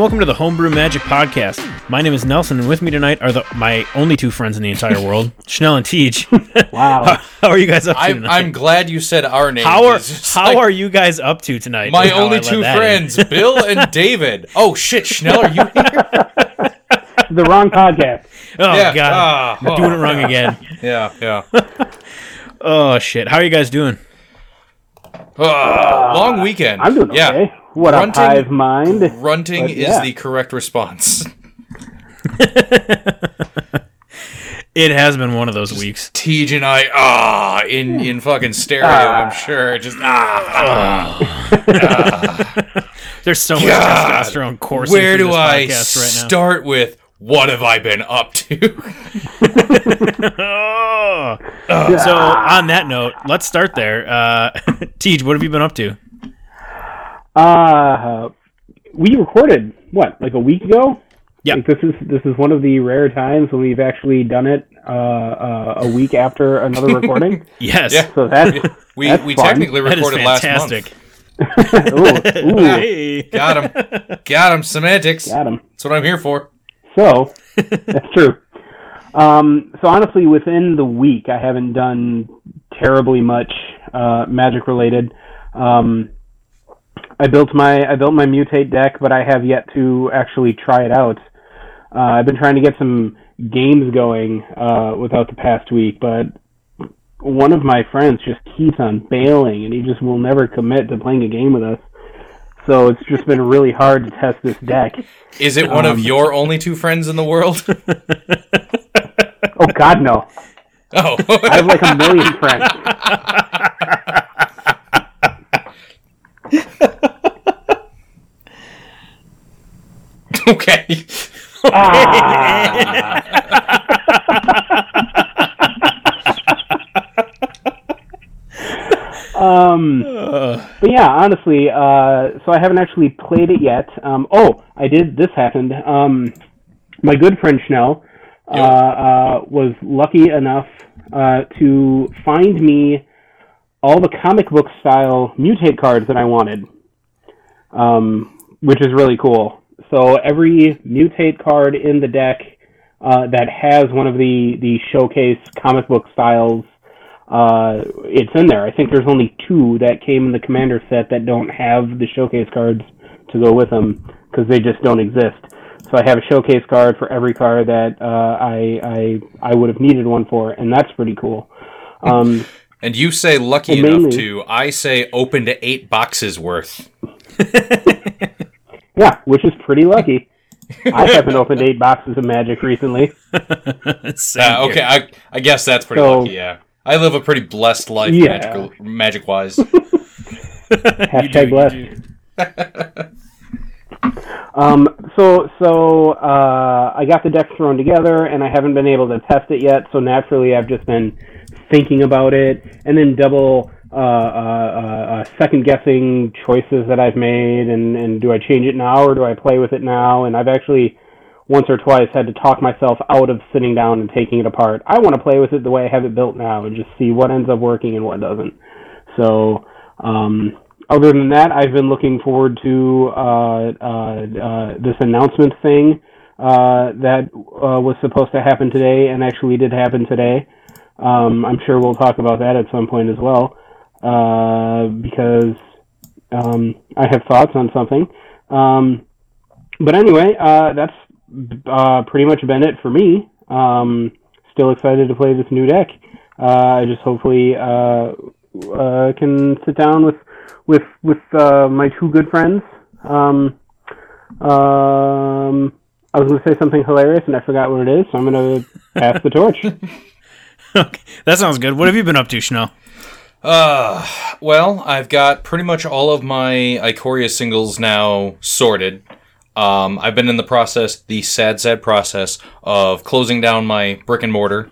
Hello and welcome to the Homebrew Magic Podcast. My name is Nelson, and with me tonight are the, my only two friends in the entire world, Schnell and Teach. Wow. how, how are you guys up to I'm, tonight? I'm glad you said our names. how are how like are you guys up to tonight? my is how I only two friends, Bill and David? Oh shit, Schnell, are you here? the wrong podcast. Oh yeah. god, Ah, I'm doing it wrong again. yeah, yeah. Oh shit, how are you guys doing? Ah, long weekend. I'm doing yeah. Okay. What Grunting- a hive mind. Grunting But, is the correct response. It has been one of those weeks. Tej and I, ah, in in fucking stereo. I'm sure. Just ah. There's so much God. testosterone coursing Where do this I podcast right now. start with? What have I been up to? Oh. So on that note, let's start there. Uh, Teach, what have you been up to? Uh, we recorded what, like a week ago? Yeah. Like, this is this is one of the rare times when we've actually done it uh, uh, a week after another recording. Yes. Yeah. So that's We That's we fun. technically That is recorded last fantastic. month. ooh, ooh, Hey. Got him. Got him. Semantics. got him. That's what I'm here for. So that's true. Um, so honestly, within the week, I haven't done terribly much uh, magic related. Um, I built my I built my mutate deck, but I have yet to actually try it out. Uh, I've been trying to get some games going uh, without the past week, but one of my friends just keeps on bailing, and he just will never commit to playing a game with us. So it's just been really hard to test this deck. Is it one Um, of your only two friends in the world? Oh God, no! Oh. I have like a million friends. okay. Um, but yeah, honestly, uh, so I haven't actually played it yet. Um, oh, I did. This happened. Um, my good friend Schnell uh, uh, was lucky enough uh, to find me all the comic book style mutate cards that I wanted, um, which is really cool. So every mutate card in the deck uh, that has one of the the showcase comic book styles uh, it's in there. I think there's only two that came in the commander set that don't have the showcase cards to go with them because they just don't exist. So I have a showcase card for every card that uh, I I I would have needed one for, and that's pretty cool. Um, And you say lucky enough mainly- to. I say open to eight boxes worth. yeah, which is pretty lucky. I haven't opened eight boxes of Magic recently. Same Uh, okay, I, I guess that's pretty So- lucky, yeah. I live a pretty blessed life, Yeah. magic wise. Hashtag you blessed. Um, so so uh, I got the deck thrown together, and I haven't been able to test it yet. So naturally, I've just been thinking about it, and then double uh, uh, uh, second guessing choices that I've made, and and do I change it now or do I play with it now? And I've actually once or twice had to talk myself out of sitting down and taking it apart. I want to play with it the way I have it built now, and just see what ends up working and what doesn't. So. Um, other than that, I've been looking forward to uh, uh, uh, this announcement thing uh, that uh, was supposed to happen today and actually did happen today. Um, I'm sure we'll talk about that at some point as well uh, because um, I have thoughts on something. Um, but anyway, uh, that's uh, pretty much been it for me. Um, still excited to play this new deck. Uh, I just hopefully uh, uh, can sit down with with with my two good friends. Um, um, I was going to say something hilarious and I forgot what it is, so I'm going to pass the torch. Okay, that sounds good. What have you been up to, Schnell? Uh, well, I've got pretty much all of my Ikoria singles now sorted. Um, I've been in the process, the sad, sad process of closing down my brick and mortar.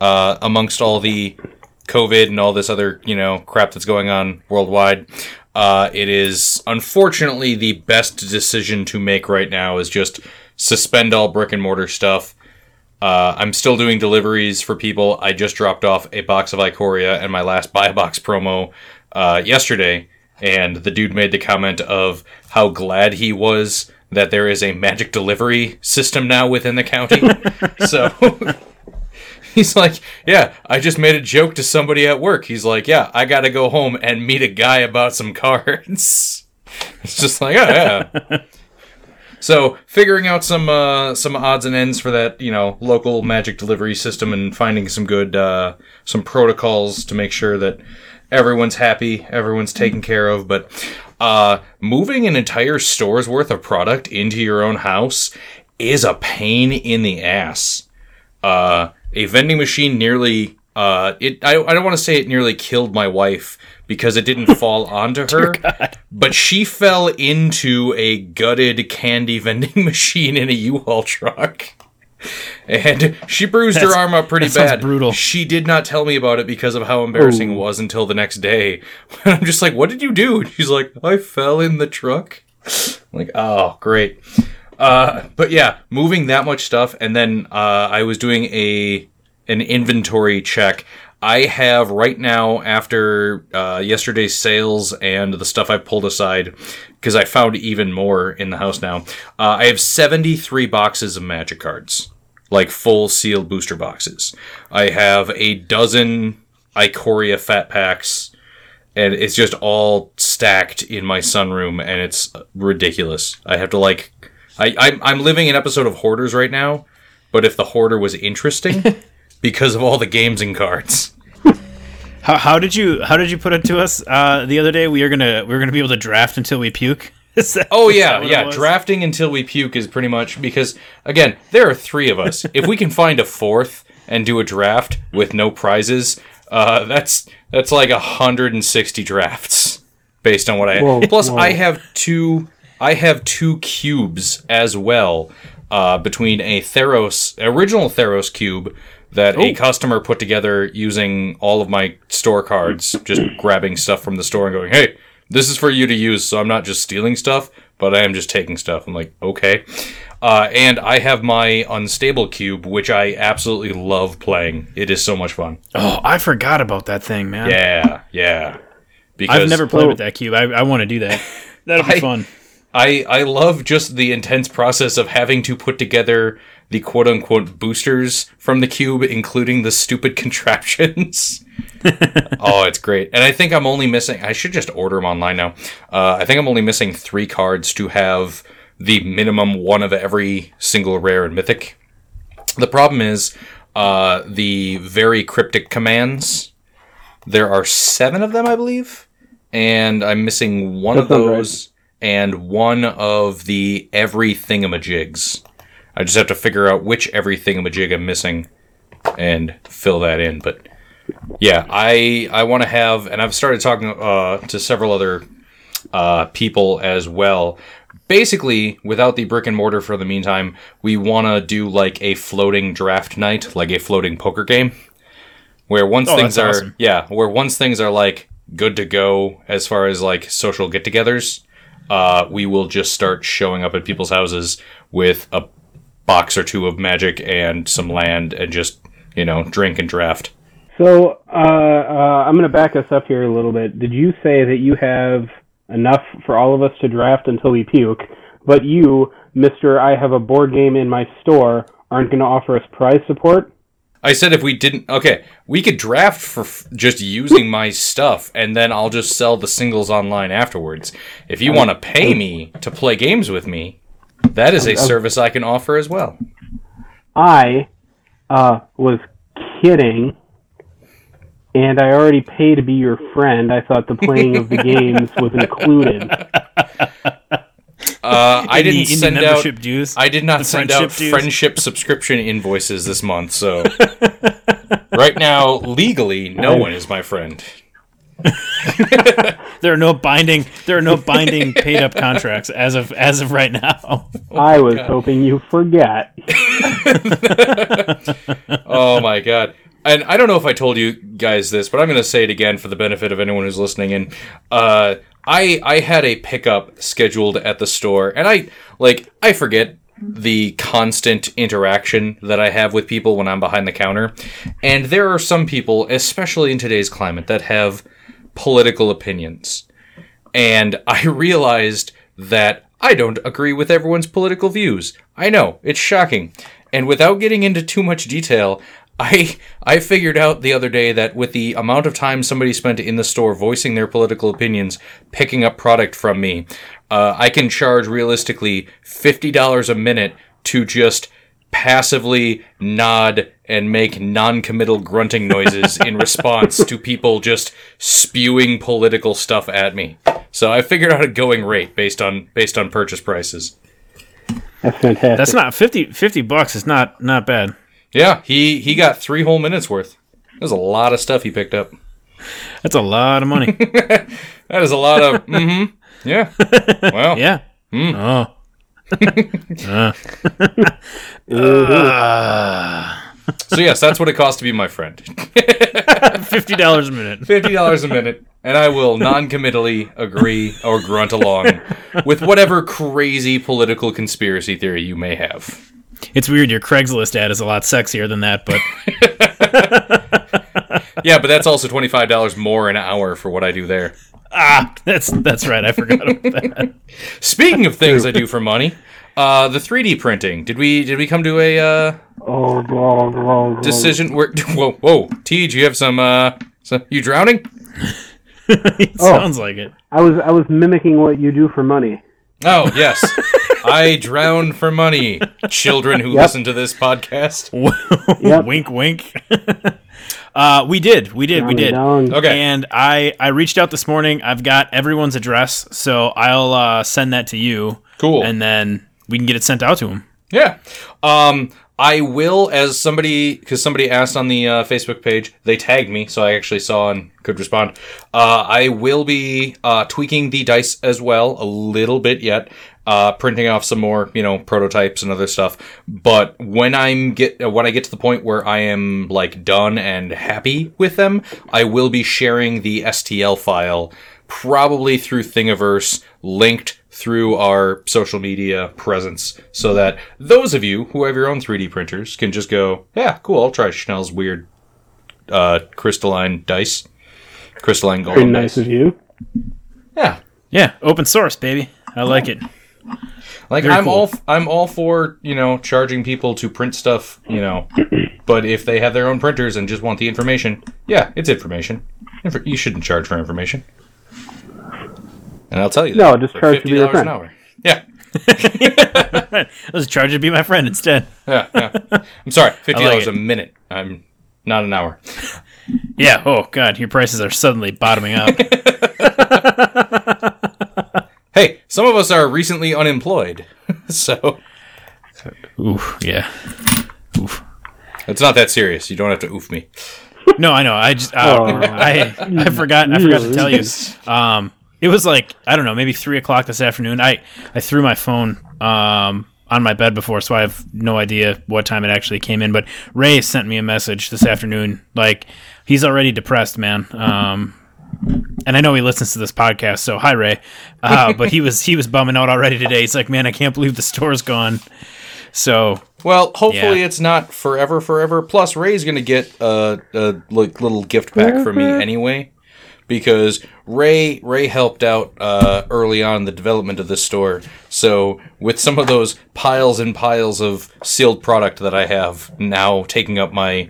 Uh, amongst all the COVID and all this other, you know, crap that's going on worldwide, uh, it is unfortunately the best decision to make right now is just suspend all brick and mortar stuff. Uh, I'm still doing deliveries for people. I just dropped off a box of Ikoria and my last buy a box promo uh, yesterday. and the dude made the comment of how glad he was that there is a magic delivery system now within the county. so he's like, "Yeah, I just made a joke to somebody at work." He's like, "Yeah, I got to go home and meet a guy about some cards." it's just like, "Oh yeah." So figuring out some uh, some odds and ends for that, you know, local magic delivery system, and finding some good uh, some protocols to make sure that everyone's happy, everyone's taken care of. But uh, moving an entire store's worth of product into your own house is a pain in the ass. Uh, a vending machine nearly uh, it I, I don't want to say it nearly killed my wife because it didn't fall onto her, but she fell into a gutted candy vending machine in a U-Haul truck. And she bruised That's- her arm up pretty bad. brutal. She did not tell me about it because of how embarrassing it was until the next day. I'm just like, "What did you do?" And she's like, "I fell in the truck." I'm like, "Oh, great." Uh, but yeah, moving that much stuff, and then uh, I was doing a an inventory check. I have right now, after uh, yesterday's sales and the stuff I pulled aside, because I found even more in the house now. Uh, I have seventy three boxes of Magic cards, like full sealed booster boxes. I have a dozen Ikoria fat packs and it's just all stacked in my sunroom and it's ridiculous i have to like I, I'm, I'm living an episode of hoarders right now but if the hoarder was interesting because of all the games and cards How, how did you how did you put it to us uh, the other day? We are gonna we are gonna be able to draft until we puke. That- oh yeah that what it yeah drafting until we puke is pretty much because again there are three of us if we can find a fourth and do a draft with no prizes uh, that's that's like 160 drafts based on what i Whoa, plus whoa. i have two i have two cubes as well uh, between a theros original theros cube that a customer put together using all of my store cards just grabbing stuff from the store and going hey this is for you to use so i'm not just stealing stuff but i am just taking stuff i'm like okay uh, and i have my unstable cube which i absolutely love playing it is so much fun Oh, I forgot about that thing, man. yeah yeah because I've never played Oh. with that cube. I, I want to do that. That'll be I- fun. I, I love just the intense process of having to put together the quote unquote boosters from the cube, including the stupid contraptions. oh, it's great. And I think I'm only missing, I should just order them online now. Uh, I think I'm only missing three cards to have the minimum one of every single rare and mythic. The problem is uh, the very cryptic commands. There are seven of them, I believe, and I'm missing one That of sounds right. those and one of the Everythingamajigs. I just have to figure out which Everythingamajig I'm missing and fill that in. But yeah, I I want to have, and I've started talking uh, to several other uh, people as well. Basically, without the brick and mortar for the meantime, we want to do like a floating draft night, like a floating poker game, where once Oh, things are awesome. yeah, where once things are like good to go as far as like social get-togethers, uh, we will just start showing up at people's houses with a box or two of magic and some land and just you know drink and draft. So uh, uh, I'm going to back us up here a little bit. Did you say that you have enough for all of us to draft until we puke, but you, Mister, I have a board game in my store, aren't going to offer us prize support? I said if we didn't, okay, we could draft for f- just using my stuff, and then I'll just sell the singles online afterwards. If you want to pay me to play games with me, that is a service I can offer as well. I uh, was kidding, and I already paid to be your friend. I thought the playing of the games was included. Uh, I In didn't the send out. membership dues. I did not The send out dues. friendship subscription invoices this month, so right now legally, no one is my friend. There are no binding. There are no binding paid up contracts as of as of right now. I was hoping you forget. oh my god. And I don't know if I told you guys this, but I'm going to say it again for the benefit of anyone who's listening. And uh, I I had a pickup scheduled at the store, and I like I forget the constant interaction that I have with people when I'm behind the counter. And there are some people, especially in today's climate, that have political opinions. and I realized that I don't agree with everyone's political views. I know, it's shocking. And without getting into too much detail, I I figured out the other day that with the amount of time somebody spent in the store voicing their political opinions, picking up product from me, uh, I can charge realistically fifty dollars a minute to just passively nod and make non-committal grunting noises in response to people just spewing political stuff at me. So I figured out a going rate based on based on purchase prices. That's fantastic. That's not 50, 50 bucks. Is not not bad. Yeah, he he got three whole minutes worth. There's a lot of stuff he picked up. That's a lot of money. That is a lot of. mm-hmm. Yeah. Well. yeah. Oh. Uh. So yes, that's what it costs to be my friend. Fifty dollars a minute. Fifty dollars a minute, and I will non-committally agree or grunt along with whatever crazy political conspiracy theory you may have. It's weird. Your Craigslist ad is a lot sexier than that, but Yeah, but that's also twenty-five dollars more an hour for what I do there. Ah, that's that's right. I forgot about that. Speaking of things I do for money, uh, the 3D printing. Did we did we come to a uh, oh, blah, blah, blah. decision? Where whoa whoa, T, do you have some? Uh, some you drowning? it sounds like it. I was I was mimicking what you do for money. Oh yes, I drown for money. Children who listen to this podcast. Yep. wink, wink. Uh, we did, we did, we did. Okay. And I I reached out this morning. I've got everyone's address, so I'll uh, send that to you. Cool. And then we can get it sent out to them. Yeah. Um, I will, as somebody, because somebody asked on the uh, Facebook page, they tagged me, so I actually saw and could respond. Uh, I will be uh, tweaking the dice as well a little bit yet, uh, printing off some more, you know, prototypes and other stuff. But when I'm get uh, when I get to the point where I am like done and happy with them, I will be sharing the STL file probably through Thingiverse, linked through our social media presence, so that those of you who have your own 3D printers can just go, yeah, cool, I'll try Schnell's weird uh, crystalline dice, crystalline Very golem nice dice. of you. Yeah, Yeah, open source, baby. I like it. Like Very I'm cool. all f- I'm all for you know charging people to print stuff, you know, but if they have their own printers and just want the information, yeah, it's information. Infor- you shouldn't charge for information. And I'll tell you, No, that just for charge to be your $50 an hour. Yeah, Let's charge to be my friend instead. yeah, yeah. I'm sorry, fifty dollars it. a minute. I'm not an hour. Yeah. Oh God, your prices are suddenly bottoming out. Hey, some of us are recently unemployed, so Oof. Yeah. Oof. it's not that serious. You don't have to oof me. No, I know. I just uh, Oh. I I forgot. I forgot to tell you. Um, it was like I don't know, maybe three o'clock this afternoon. I I threw my phone um on my bed before, so I have no idea what time it actually came in. But Ray sent me a message this afternoon. Like he's already depressed, man. Um, and I know he listens to this podcast, so hi Ray. Uh, but he was he was bumming out already today. He's like, man, I can't believe the store's gone. So Well, hopefully Yeah. it's not forever, forever. Plus, Ray's gonna get a, a like little gift back from me anyway, because Ray Ray helped out uh, early on the development of this store. So with some of those piles and piles of sealed product that I have now taking up my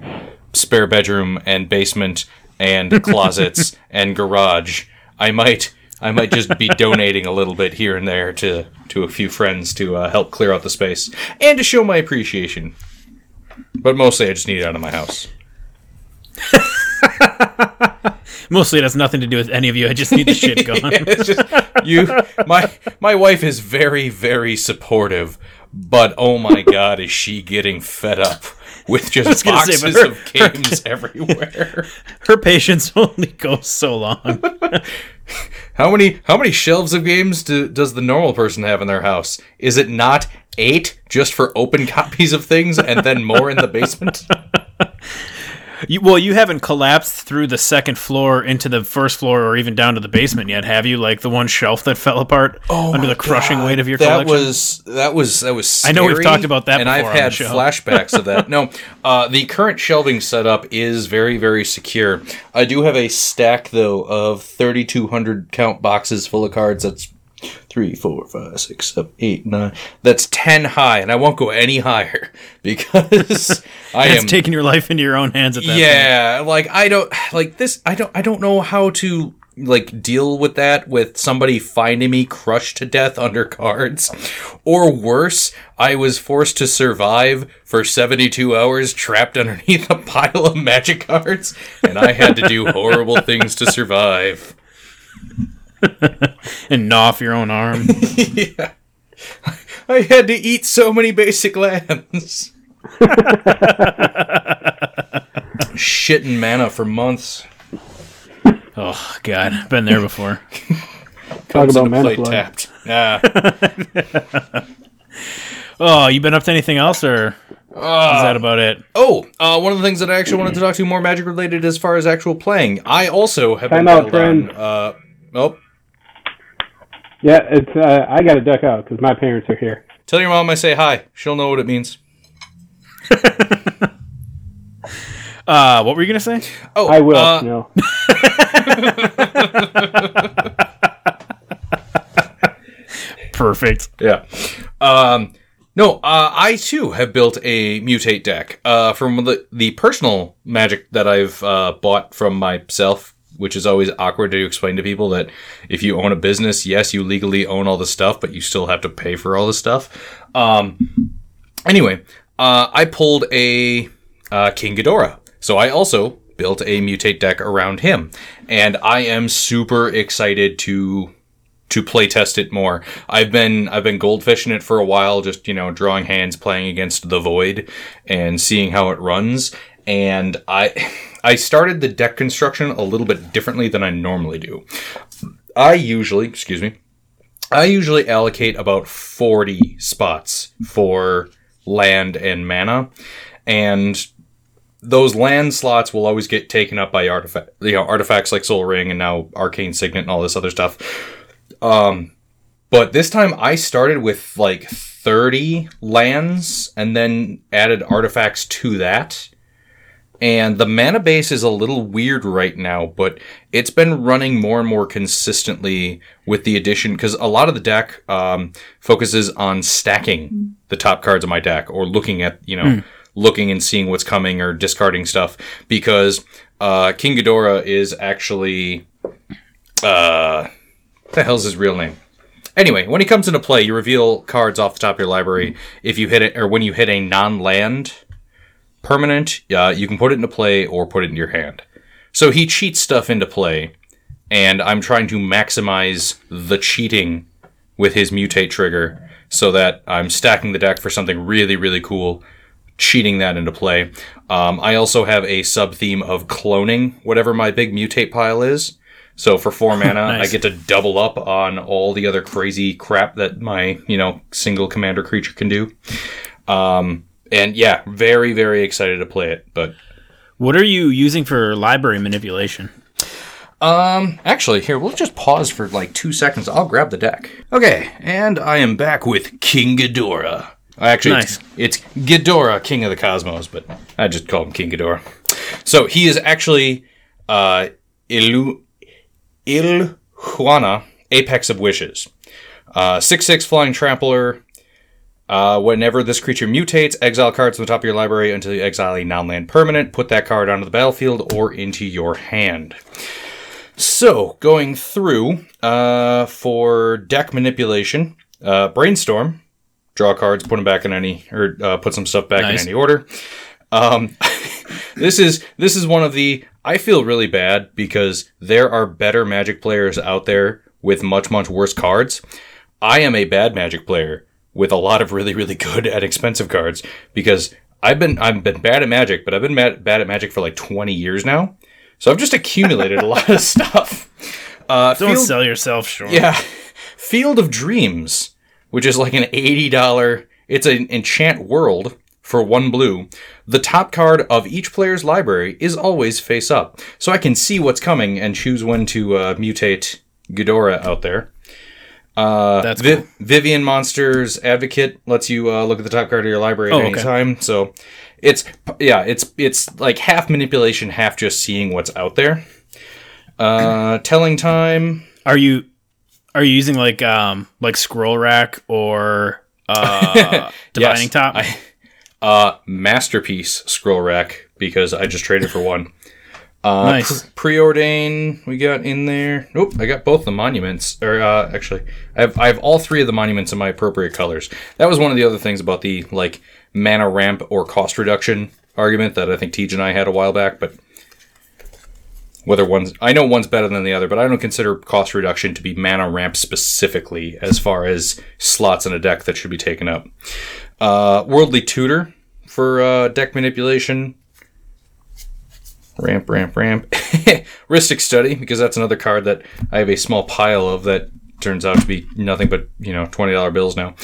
spare bedroom and basement and closets and garage, I might I might just be donating a little bit here and there to to a few friends to uh, help clear out the space and to show my appreciation. But mostly, I just need it out of my house. mostly it has nothing to do with any of you. I just need the shit gone. it's just you. My my wife is very very supportive, but oh my god, is she getting fed up with just gonna say, boxes her- of games everywhere? Her patience only goes so long. How many how many shelves of games do, does the normal person have in their house? Is it not eight just for open copies of things and then more in the basement? You, well, you haven't collapsed through the second floor into the first floor or even down to the basement yet, have you? Like the one shelf that fell apart Oh under the crushing God, weight of your that collection. was that was that was. I know we've talked about that and I've had flashbacks of that. No, uh, the current shelving setup is very very secure. I do have a stack though of thirty two hundred count boxes full of cards. That's three, four, five, six, seven, eight, nine. That's ten high, and I won't go any higher because I am taking your life into your own hands at that point. yeah like i don't like this i don't i don't know how to like deal with that with somebody finding me crushed to death under cards or worse i was forced to survive for 72 hours trapped underneath a pile of magic cards and i had to do horrible things to survive and gnaw off your own arm. yeah i had to eat so many basic lands shitting mana for months oh God, I've been there before. Talk about mana play tapped yeah Oh, you been up to anything else, or is that about it? Oh, uh, one of the things that I actually wanted to talk to you more magic related as far as actual playing. I also have Time been out, friend. on. Uh, oh, Yeah, it's. Uh, I got to duck out because my parents are here. tell your mom I say hi. She'll know what it means. Uh, what were you gonna say? Oh, I will. uh, no. Perfect. Yeah. Um, no, uh, I too have built a mutate deck uh, from the, the personal magic that I've uh, bought from myself, which is always awkward to explain to people that if you own a business, yes, you legally own all the stuff, but you still have to pay for all the stuff. Um, anyway, uh, I pulled a uh, King Ghidorah. So I also built a mutate deck around him, and I am super excited to to play test it more. I've been I've been goldfishing it for a while, just you know, drawing hands, playing against the void, and seeing how it runs. And I I started the deck construction a little bit differently than I normally do. I usually, excuse me, I usually allocate about 40 spots for land and mana. And those land slots will always get taken up by artifact, you know, artifacts like Sol Ring and now Arcane Signet and all this other stuff. Um, but this time I started with like 30 lands and then added artifacts to that. And the mana base is a little weird right now, but it's been running more and more consistently with the addition because a lot of the deck um, focuses on stacking the top cards of my deck or looking at, you know, looking and seeing what's coming or discarding stuff because uh, King Ghidorah is actually. Uh, what the hell's his real name? Anyway, when he comes into play, you reveal cards off the top of your library. If you hit it, or when you hit a non-land permanent, uh, you can put it into play or put it in your hand. So he cheats stuff into play, and I'm trying to maximize the cheating with his mutate trigger so that I'm stacking the deck for something really, really cool, cheating that into play. Um, I also have a sub theme of cloning whatever my big mutate pile is. So for four mana, Nice. I get to double up on all the other crazy crap that my you know single commander creature can do. Um, and yeah, very very excited to play it. But What are you using for library manipulation? Um, actually, here, we'll just pause for like two seconds. I'll grab the deck. Okay, and I am back with King Ghidorah. Actually, Nice. it's, it's Ghidorah, King of the Cosmos, but I just call him King Ghidorah. So he is actually uh, Ilu- Ilhuana, Apex of Wishes. Uh, 6 6 Flying Trampler. Uh, whenever this creature mutates, exile cards from the top of your library until you exile a non land permanent. Put that card onto the battlefield or into your hand. So, going through uh, for deck manipulation, uh, brainstorm, draw cards, put them back in any, or uh, put some stuff back Nice. in any order. Um, this is this is one of the. I feel really bad because there are better Magic players out there with much much worse cards. I am a bad Magic player with a lot of really really good and expensive cards because I've been I've been bad at Magic, but I've been mad, bad at Magic for like twenty years now. So I've just accumulated a lot of stuff. Uh, Don't Field- sell yourself short. yeah, Field of Dreams, which is like an eighty dollar. It's an enchant world for one blue. The top card of each player's library is always face up, so I can see what's coming and choose when to uh, mutate Ghidorah out there. Uh, That's cool. Vivien Monsters Advocate lets you uh, look at the top card of your library at Oh, any okay. time. So it's yeah, it's it's like half manipulation, half just seeing what's out there. Uh, telling time. Are you are you using like um like scroll rack or uh divining Yes, top? I- uh, masterpiece scroll rack because I just traded for one. Uh, Nice. pre- preordain we got in there. Nope, I got both the monuments. Or uh, actually, I have I have all three of the monuments in my appropriate colors. That was one of the other things about the like mana ramp or cost reduction argument that I think Tej and I had a while back. But whether one's I know one's better than the other, but I don't consider cost reduction to be mana ramp specifically as far as slots in a deck that should be taken up. Uh, Worldly Tutor for uh, deck manipulation. Ramp, ramp, ramp. Rhystic Study, because that's another card that I have a small pile of that turns out to be nothing but, you know, $20 bills now.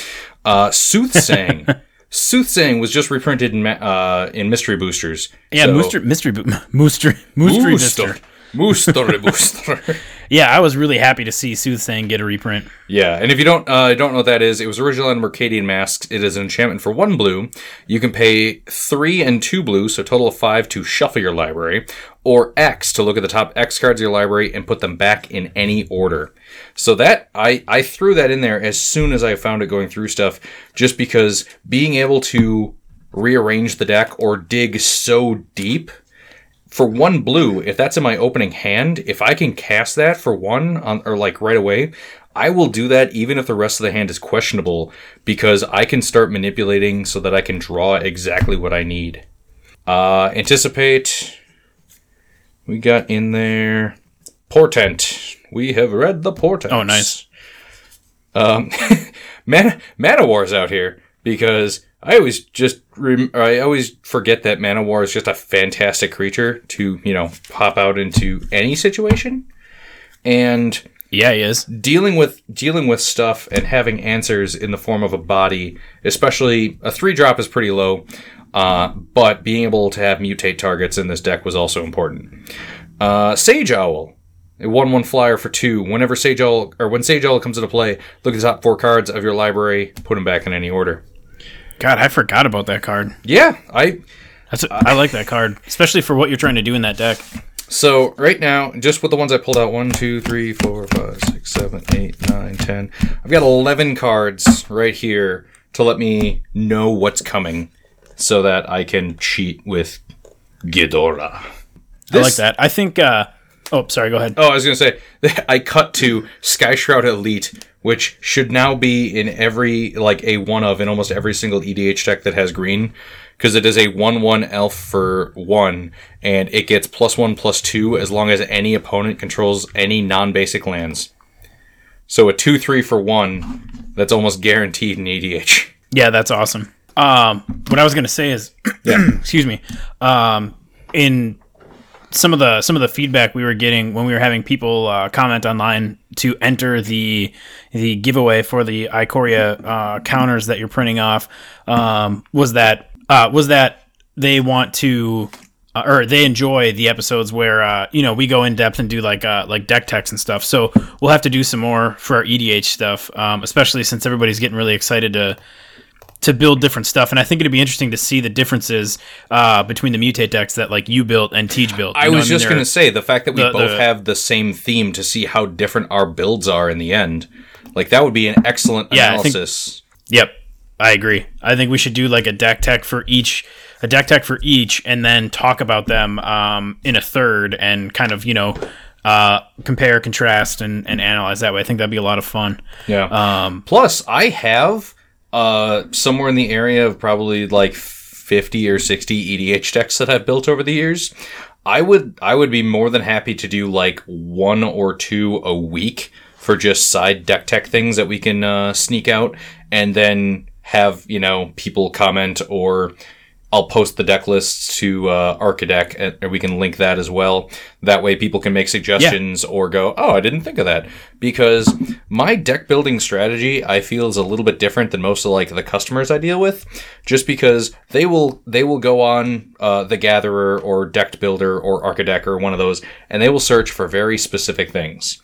Uh, Soothsaying. Soothsaying was just reprinted in, uh, in Mystery Boosters. yeah, So- mystery mystery mystery mystery Booster. Mister. Booster, booster. Yeah, I was really happy to see Soothsaying get a reprint. Yeah, and if you don't uh, don't know what that is, it was originally in Mercadian Masques. It is an enchantment for one blue. You can pay three and two blue, so total of five to shuffle your library, or X to look at the top X cards of your library and put them back in any order. So that I I threw that in there as soon as I found it going through stuff, just because being able to rearrange the deck or dig so deep for one blue, if that's in my opening hand, if I can cast that for one on or like right away, I will do that even if the rest of the hand is questionable because I can start manipulating so that I can draw exactly what I need. Uh anticipate we got in there portent. We have read the portent. Oh, nice. Um Man- Man-o'-War's out here because I always just I always forget that Man-o'-War is just a fantastic creature to you know pop out into any situation, and Yeah, he is. dealing with dealing with stuff and having answers in the form of a body, especially a three drop is pretty low, uh, but being able to have mutate targets in this deck was also important. Uh, Sage Owl. A one one flyer for two. Whenever Sage Owl or when Sage Owl comes into play, look at the top four cards of your library, put them back in any order. God, I forgot about that card. Yeah, I That's I like that card, especially for what you're trying to do in that deck. so right now, just with the ones I pulled out, one, two, three, four, five, six, seven, eight, nine, ten. I've got eleven cards right here to let me know what's coming, so that I can cheat with Ghidorah. I like that. I think. uh Oh, sorry. Go ahead. Oh, I was gonna say I cut to Skyshroud Elite, which should now be in every like a one of in almost every single EDH deck that has green, because it is a one one elf for one, and it gets plus one plus two as long as any opponent controls any non basic lands. So a two three for one, that's almost guaranteed in EDH. Yeah, that's awesome. Um, what I was gonna say is, excuse me, um, in some of the some of the feedback we were getting when we were having people uh, comment online to enter the the giveaway for the Ikoria uh, counters that you're printing off um, was that uh, was that they want to uh, or they enjoy the episodes where uh, you know we go in depth and do like uh, like deck techs and stuff. So we'll have to do some more for our EDH stuff, um, especially since everybody's getting really excited to to build different stuff. And I think it'd be interesting to see the differences uh, between the mutate decks that like you built and Teach built. I was what mean? just They're- gonna say the fact that we the- both the- have the same theme to see how different our builds are in the end. Like that would be an excellent Yeah, I think- Yep, I agree. I think we should do like a deck tech for each, a deck tech for each, and then talk about them um, in a third and kind of you know uh, compare, contrast, and, and analyze that way. I think that'd be a lot of fun. Yeah. Um, Plus, I have uh, somewhere in the area of probably like fifty or sixty EDH decks that I've built over the years. I would I would be more than happy to do like one or two a week for just side deck tech things that we can uh, sneak out, and then have you know people comment or I'll post the deck lists to uh, Archidekt, and we can link that as well. That way, people can make suggestions yeah. or go, "Oh, I didn't think of that." Because my deck building strategy, I feel, is a little bit different than most of like the customers I deal with. Just because they will they will go on uh, the Gatherer or Deck Builder or Archidekt or one of those, and they will search for very specific things.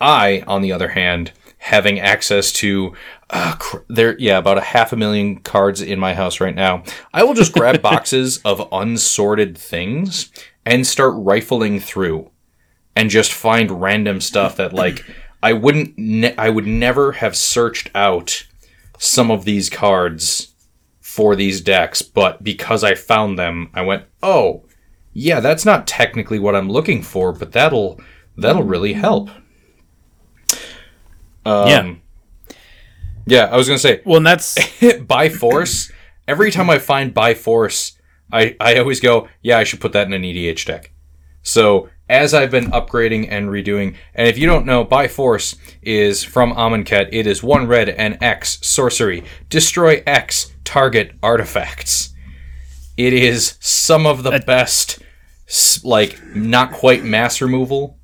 I, on the other hand, having access to uh, cr- there yeah about a half a million cards in my house right now. I will just grab boxes of unsorted things and start rifling through and just find random stuff that like i wouldn't ne- i would never have searched out some of these cards for these decks but because i found them i went oh yeah that's not technically what i'm looking for but that'll that'll really help um, yeah. Yeah, I was gonna say. Well, and that's by force. Every time I find by force, I I always go, yeah, I should put that in an EDH deck. So as I've been upgrading and redoing, and if you don't know, by force is from Amonkhet. It is one red and X sorcery. Destroy X target artifacts. It is some of the best, like not quite mass removal,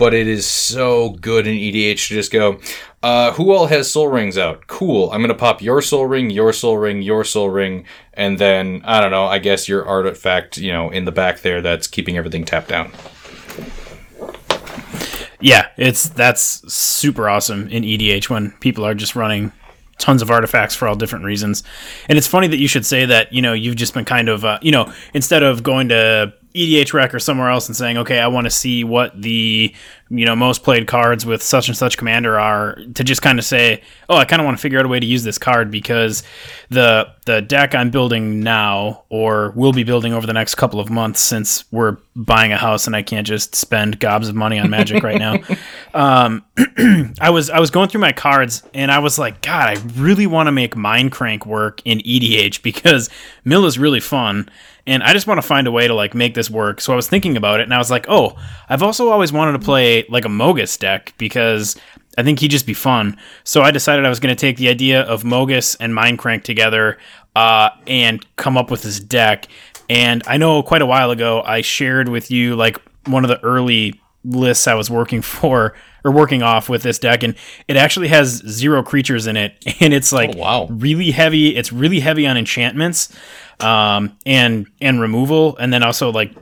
but it is so good in EDH to just go, uh, who all has sol rings out? Cool. I'm gonna pop your sol ring, your sol ring, your sol ring, and then I don't know. I guess your artifact, you know, in the back there that's keeping everything tapped down. Yeah, it's that's super awesome in EDH when people are just running tons of artifacts for all different reasons. And it's funny that you should say that. You know, you've just been kind of, uh, you know, instead of going to EDH Rec or somewhere else and saying, okay, I want to see what the you know most played cards with such and such commander are, to just kind of say, oh, I kind of want to figure out a way to use this card because the the deck I'm building now or will be building over the next couple of months since we're buying a house and I can't just spend gobs of money on Magic right now. Um, I was I was going through my cards and I was like, God, I really want to make Mindcrank work in EDH because Mill is really fun and I just want to find a way to like make this work. So I was thinking about it, and I was like, oh, I've also always wanted to play like a Mogis deck because I think he'd just be fun. So I decided I was going to take the idea of Mogis and Mindcrank together uh, and come up with this deck. And I know quite a while ago I shared with you like one of the early lists I was working for or working off with this deck and it actually has zero creatures in it and it's like oh, wow. really heavy it's really heavy on enchantments um, and and removal, and then also like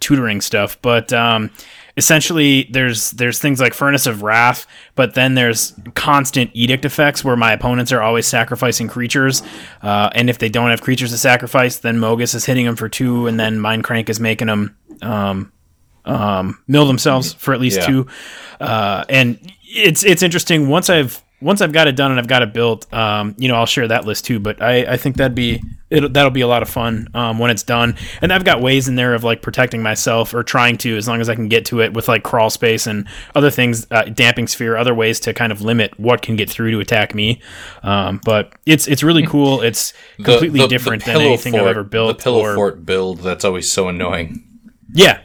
tutoring stuff. But um, essentially, there's there's things like Furnace of Rath, but then there's constant edict effects where my opponents are always sacrificing creatures, uh, and if they don't have creatures to sacrifice, then mogis is hitting them for two, and then Mindcrank is making them. Um, um, mill themselves for at least yeah. two, uh, and it's it's interesting. Once I've once I've got it done and I've got it built, um, you know, I'll share that list too. But I, I think that'd be that'll be a lot of fun um, when it's done. And I've got ways in there of like protecting myself or trying to, as long as I can get to it with like crawl space and other things, uh, damping sphere, other ways to kind of limit what can get through to attack me. Um, but it's it's really cool. It's completely the, the, different the than anything fort, I've ever built. The pillow or, fort build that's always so annoying. Yeah,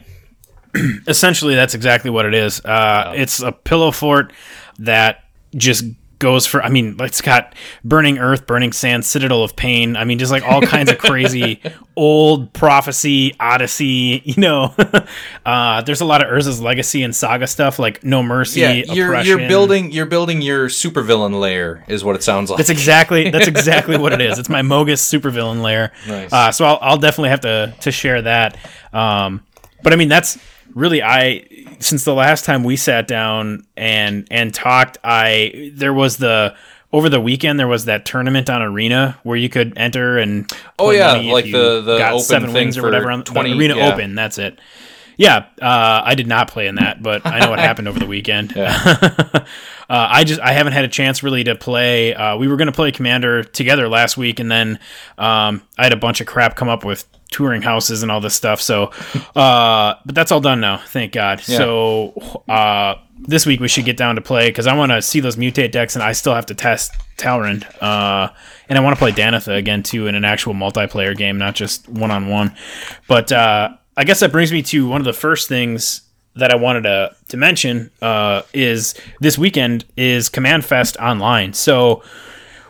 essentially that's exactly what it is. Uh, It's a pillow fort that just goes for I mean it's got burning earth burning sand citadel of pain. I mean just like all kinds of crazy old prophecy odyssey you know. Uh, there's a lot of Urza's legacy and saga stuff like no mercy yeah you're, you're building you're building your supervillain lair is what it sounds like. That's exactly that's exactly what it is. It's my Mogis supervillain lair. Nice. Uh, so I'll, I'll definitely have to to share that. Um, but I mean that's really I since the last time we sat down and and talked, I there was the over the weekend there was that tournament on Arena where you could enter and oh yeah, like the the got open seven wings or whatever on 20, Arena yeah. Open. That's it. Yeah, uh, I did not play in that, but I know what happened over the weekend. uh, I just I haven't had a chance really to play. Uh, we were going to play Commander together last week, and then um, I had a bunch of crap come up with touring houses and all this stuff. So, uh, but that's all done now, thank God. Yeah. So, uh, this week we should get down to play because I want to see those mutate decks, and I still have to test Talrand. Uh, and I want to play Danitha again too in an actual multiplayer game, not just one on one. But uh, I guess that brings me to one of the first things that I wanted to to mention uh, is this weekend is Command Fest online. So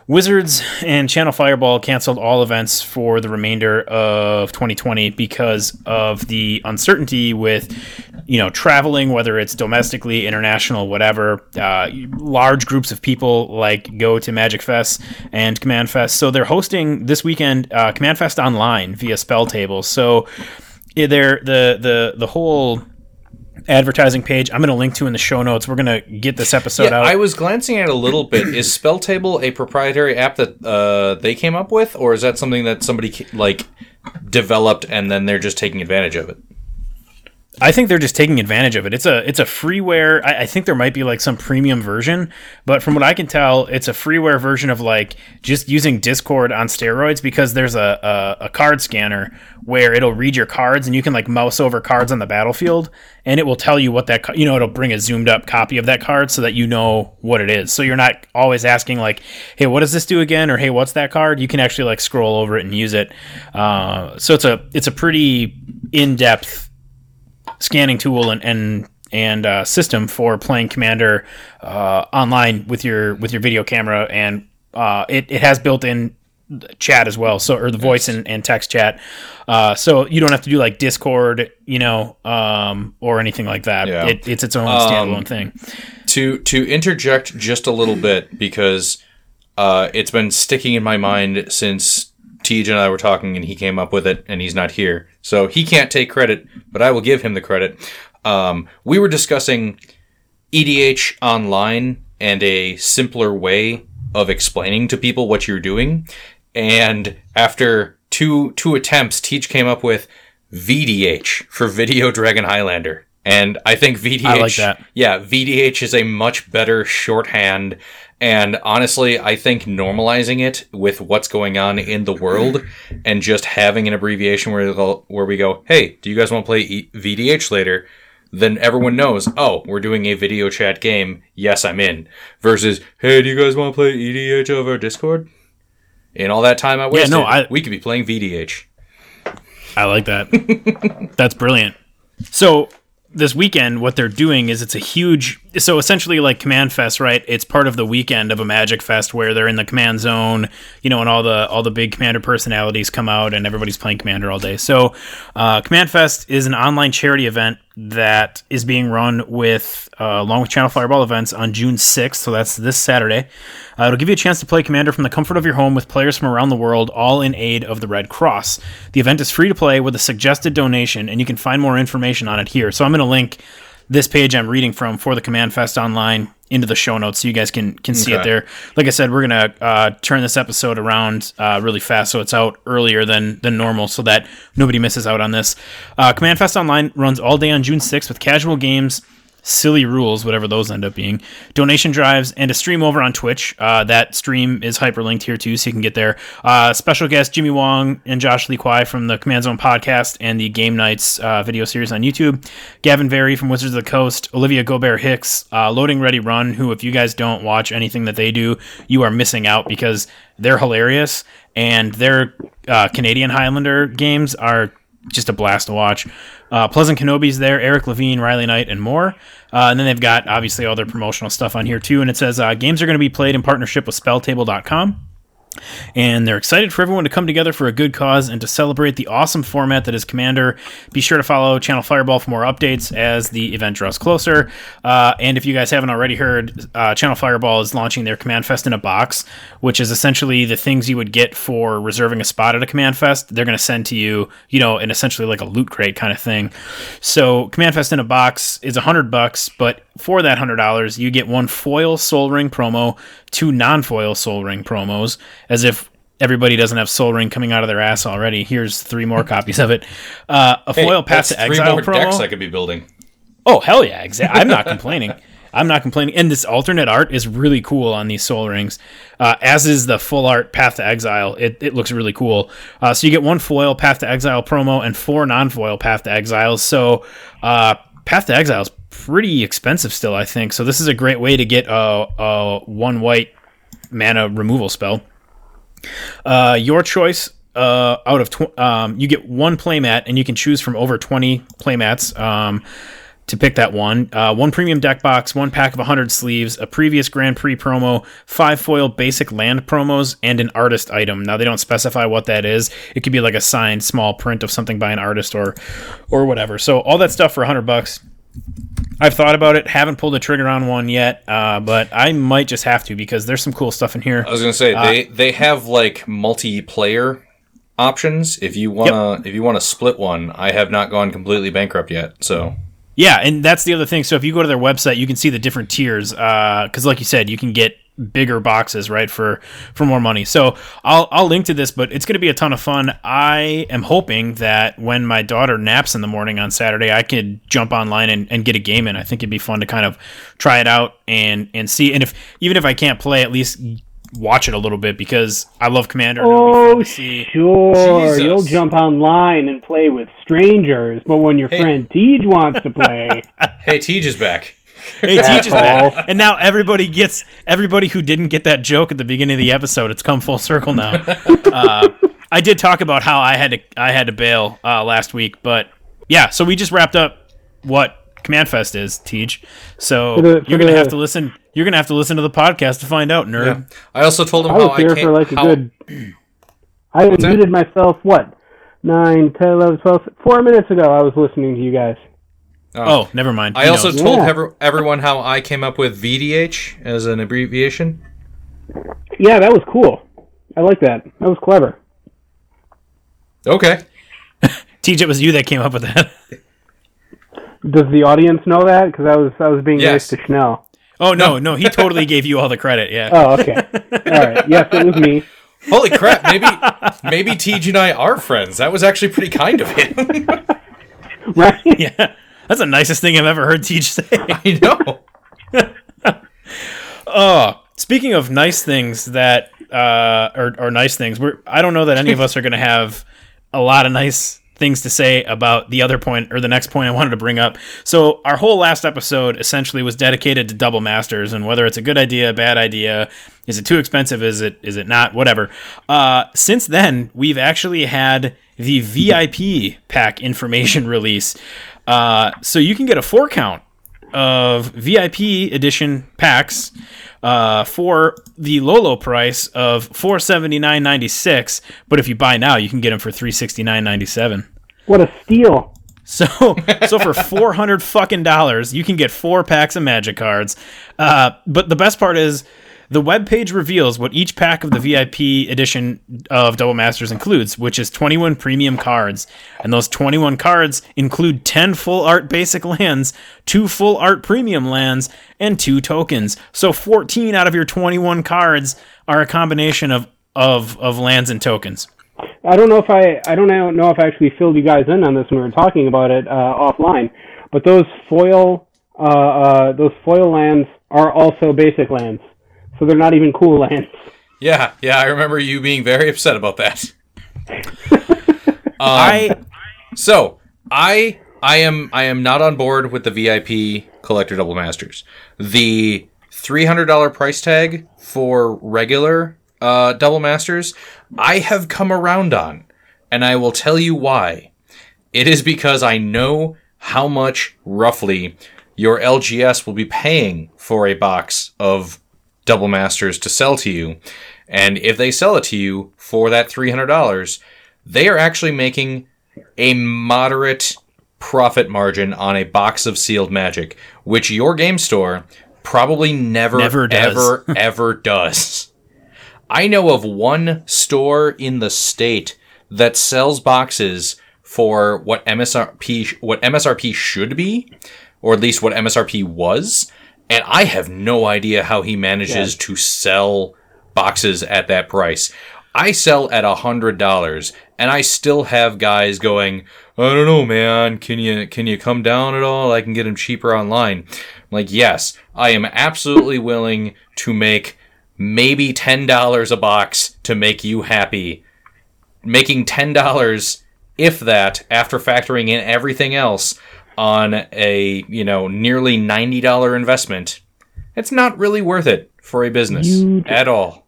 Wizards and Channel Fireball canceled all events for the remainder of 2020 because of the uncertainty with, you know, traveling, whether it's domestically, international, whatever. Uh, large groups of people like go to Magic Fest and Command Fest, so they're hosting this weekend uh, Command Fest online via Spell Table. So, they're the the the whole advertising page. I'm going to link to in the show notes. We're going to get this episode Yeah, out. I was glancing at it a little bit. Is Spelltable a proprietary app that uh, they came up with, or is that something that somebody like developed and then they're just taking advantage of it? I think they're just taking advantage of it. It's a it's a freeware. I, I think there might be like some premium version, but from what I can tell, it's a freeware version of like just using Discord on steroids because there's a, a, a card scanner where it'll read your cards and you can like mouse over cards on the battlefield and it will tell you what that you know it'll bring a zoomed up copy of that card so that you know what it is. So you're not always asking like, hey, what does this do again, or hey, what's that card? You can actually like scroll over it and use it. Uh, so it's a it's a pretty in depth scanning tool and and and uh, system for playing Commander uh, online with your with your video camera, and uh, it it has built in chat as well, so or the voice and, and text chat, uh, so you don't have to do like Discord, you know, um, or anything like that. Yeah. It, it's its own standalone thing. to to interject just a little bit because uh, it's been sticking in my mind since Tej and I were talking, and he came up with it, and he's not here, so he can't take credit, but I will give him the credit. Um, we were discussing EDH online and a simpler way of explaining to people what you're doing, and after two two attempts, Teach came up with VDH for Video Dragon Highlander. And I think VDH I like yeah, VDH is a much better shorthand. And honestly, I think normalizing it with what's going on in the world and just having an abbreviation where, where we go, hey, do you guys want to play e- VDH later? Then everyone knows, oh, we're doing a video chat game. Yes, I'm in. Versus, hey, do you guys want to play EDH over Discord? In all that time I wasted, yeah, no, I- we could be playing VDH. I like that. That's brilliant. So this weekend, what they're doing is it's a huge. So essentially, like Command Fest, right? It's part of the weekend of a Magic Fest where they're in the Command Zone, you know, and all the all the big Commander personalities come out and everybody's playing Commander all day. So uh, Command Fest is an online charity event that is being run with uh, along with Channel Fireball events on June 6th. So that's this Saturday. Uh, it'll give you a chance to play Commander from the comfort of your home with players from around the world, all in aid of the Red Cross. The event is free to play with a suggested donation, and you can find more information on it here. So I'm going to link this page I'm reading from for the Command Fest online into the show notes so you guys can can see it there. Like I said, we're gonna uh, turn this episode around uh, really fast, so it's out earlier than than normal, so that nobody misses out on this. Uh, Command Fest Online runs all day on June 6th with casual games, silly rules, whatever those end up being, donation drives, and a stream over on Twitch. Uh, that stream is hyperlinked here too, so you can get there. Uh, special guest Jimmy Wong and Josh Lee Kwai from the Command Zone podcast and the Game Nights uh, video series on YouTube. Gavin Verhey from Wizards of the Coast, Olivia Gobert Hicks, uh, Loading Ready Run, who, if you guys don't watch anything that they do, you are missing out because they're hilarious and their uh, Canadian Highlander games are just a blast to watch. Uh, Pleasant Kenobi's there, Eric Levine, Riley Knight, and more. Uh, and then they've got obviously all their promotional stuff on here too. And it says uh, games are going to be played in partnership with SpellTable.com. And they're excited for everyone to come together for a good cause and to celebrate the awesome format that is Commander. Be sure to follow Channel Fireball for more updates as the event draws closer. Uh, and if you guys haven't already heard, uh, Channel Fireball is launching their Command Fest in a box, which is essentially the things you would get for reserving a spot at a Command Fest. They're going to send to you, you know, in essentially like a loot crate kind of thing. So Command Fest in a box is a hundred bucks, but for that hundred dollars, you get one foil Sol Ring promo, two non-foil Sol Ring promos, as if everybody doesn't have Sol Ring coming out of their ass already. Here's three more copies of it. Uh, a foil Path That's to three Exile more promo. decks I could be building. Oh hell yeah! Exactly. I'm not complaining. I'm not complaining. And this alternate art is really cool on these sol rings, uh, as is the full art Path to Exile. It, it looks really cool. Uh, so you get one foil Path to Exile promo and four non-foil Path to Exiles. So uh, Path to Exile is pretty expensive still, I think. So this is a great way to get a, a one white mana removal spell. Uh, your choice. Uh, out of tw- um, you get one playmat, and you can choose from over twenty playmats. Um, to pick that one. Uh, one premium deck box, one pack of 100 sleeves, a previous Grand Prix promo, five foil basic land promos, and an artist item. Now they don't specify what that is. It could be like a signed small print of something by an artist or or whatever. So all that stuff for 100 bucks. I've thought about it, haven't pulled the trigger on one yet, uh, but I might just have to because there's some cool stuff in here. I was gonna say they they have like multiplayer options. If you wanna if you wanna split one, I have not gone completely bankrupt yet. So Yeah, and that's the other thing. So if you go to their website, you can see the different tiers. Because, like you said, you can get bigger boxes, right, for for more money. So I'll I'll link to this, but it's going to be a ton of fun. I am hoping that when my daughter naps in the morning on Saturday, I could jump online and, and get a game in. I think it'd be fun to kind of try it out and and see. And if even if I can't play, at least watch it a little bit because I love Commander. and it'll be fun Oh, see. sure. Jesus. You'll jump online and play with strangers, but when your Hey. friend Tej wants to play, hey, Tej is back. Hey, teaches Asshole. that. And now everybody gets everybody who didn't get that joke at the beginning of the episode. It's come full circle now. uh, I did talk about how I had to I had to bail uh, last week, but yeah. So we just wrapped up what Command Fest is, Teach. So For the- for you're gonna the- have to listen. You're gonna have to listen to the podcast to find out, nerd. Yeah. I also told him I how was I here can't. for like a how- good. I that? unmuted myself, what? 9, 10, 11, 12, four minutes ago, I was listening to you guys. Oh. oh, never mind. I also knows. told Yeah. ever, everyone how I came up with VDH as an abbreviation. Yeah, that was cool. I like that. That was clever. Okay. Teach. It was you that came up with that. Does the audience know that? Because I was I was being Yes. nice to Schnell. Oh no, no, he totally gave you all the credit. Yeah. Oh, okay. All right. Yes, it was me. Holy crap! Maybe maybe Tej and I are friends. That was actually pretty kind of him. Right? Yeah. That's the nicest thing I've ever heard Teach say. I know. Oh, speaking of nice things that uh, or, or nice things, we're I don't know that any of us are going to have a lot of nice things to say about the other point or the next point I wanted to bring up. So our whole last episode essentially was dedicated to double masters and whether it's a good idea, bad idea, is it too expensive, is it is it not, whatever. Uh, since then, we've actually had the VIP pack information release. Uh, so you can get a four count of VIP edition packs uh, for the low low price of four seventy nine ninety six. But if you buy now, you can get them for three sixty nine ninety seven. What a steal. So, so for four hundred fucking dollars, you can get four packs of Magic cards. Uh, but the best part is, the webpage reveals what each pack of the VIP edition of Double Masters includes, which is twenty one premium cards, and those twenty one cards include ten full art basic lands, two full art premium lands, and two tokens. So fourteen out of your twenty one cards are a combination of of of lands and tokens. I don't know if I I don't know if I actually filled you guys in on this when we were talking about it uh, offline, but those foil uh, uh, those foil lands are also basic lands, so they're not even cool lands. Yeah, yeah. I remember you being very upset about that. I So I I am I am not on board with the VIP collector double masters. The three hundred dollar price tag for regular uh, double masters, I have come around on, and I will tell you why. It is because I know how much roughly your LGS will be paying for a box of double masters to sell to you, and if they sell it to you for that three hundred dollars, they are actually making a moderate profit margin on a box of sealed magic, which your game store probably never, Never does. ever, ever does. I know of one store in the state that sells boxes for what MSRP what MSRP should be, or at least what MSRP was, and I have no idea how he manages to sell boxes at that price. I sell at a hundred dollars, and I still have guys going, I don't know, man. Can you can you come down at all? I can get them cheaper online. I'm like, yes, I am absolutely willing to make maybe ten dollars a box to make you happy. Making ten dollars, if that, after factoring in everything else on a you know nearly ninety dollar investment, it's not really worth it for a business You- at all.